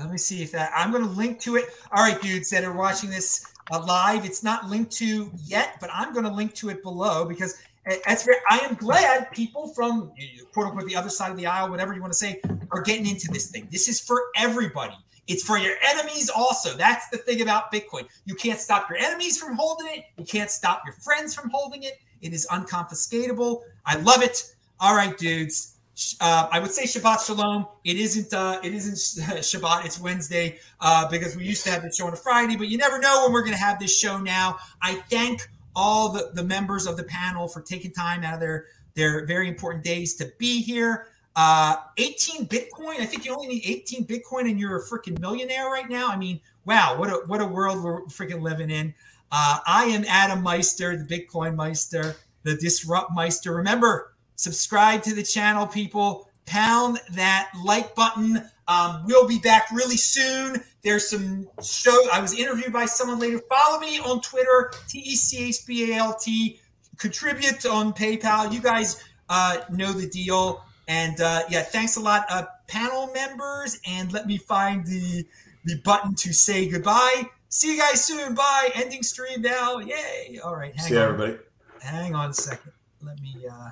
let me see if that I'm going to link to it. All right, dudes that are watching this uh, live, it's not linked to yet, but I'm going to link to it below because that's very, I am glad people from quote unquote the other side of the aisle, whatever you want to say, are getting into this thing. This is for everybody. It's for your enemies also. That's the thing about Bitcoin. You can't stop your enemies from holding it. You can't stop your friends from holding it. It is unconfiscatable. I love it. All right, dudes uh, I would say Shabbat Shalom. It isn't. Uh, it isn't Shabbat. It's Wednesday uh, because we used to have the show on a Friday, but you never know when we're going to have this show now. I thank all the, the members of the panel for taking time out of their their very important days to be here. Uh, 18 Bitcoin. I think you only need 18 Bitcoin, and you're a freaking millionaire right now. I mean, wow, what a what a world we're freaking living in. Uh, I am Adam Meister, the Bitcoin Meister, the Disrupt Meister. Remember Subscribe to the channel, people. Pound that like button. Um, we'll be back really soon. There's some show. I was interviewed by someone later. Follow me on Twitter, T E C H B A L T. Contribute on PayPal. You guys uh, know the deal. And uh, yeah, thanks a lot, uh, panel members. And let me find the the button to say goodbye. See you guys soon. Bye. Ending stream now. Yay. All right. See you, everybody. Hang on a second. Let me. Uh,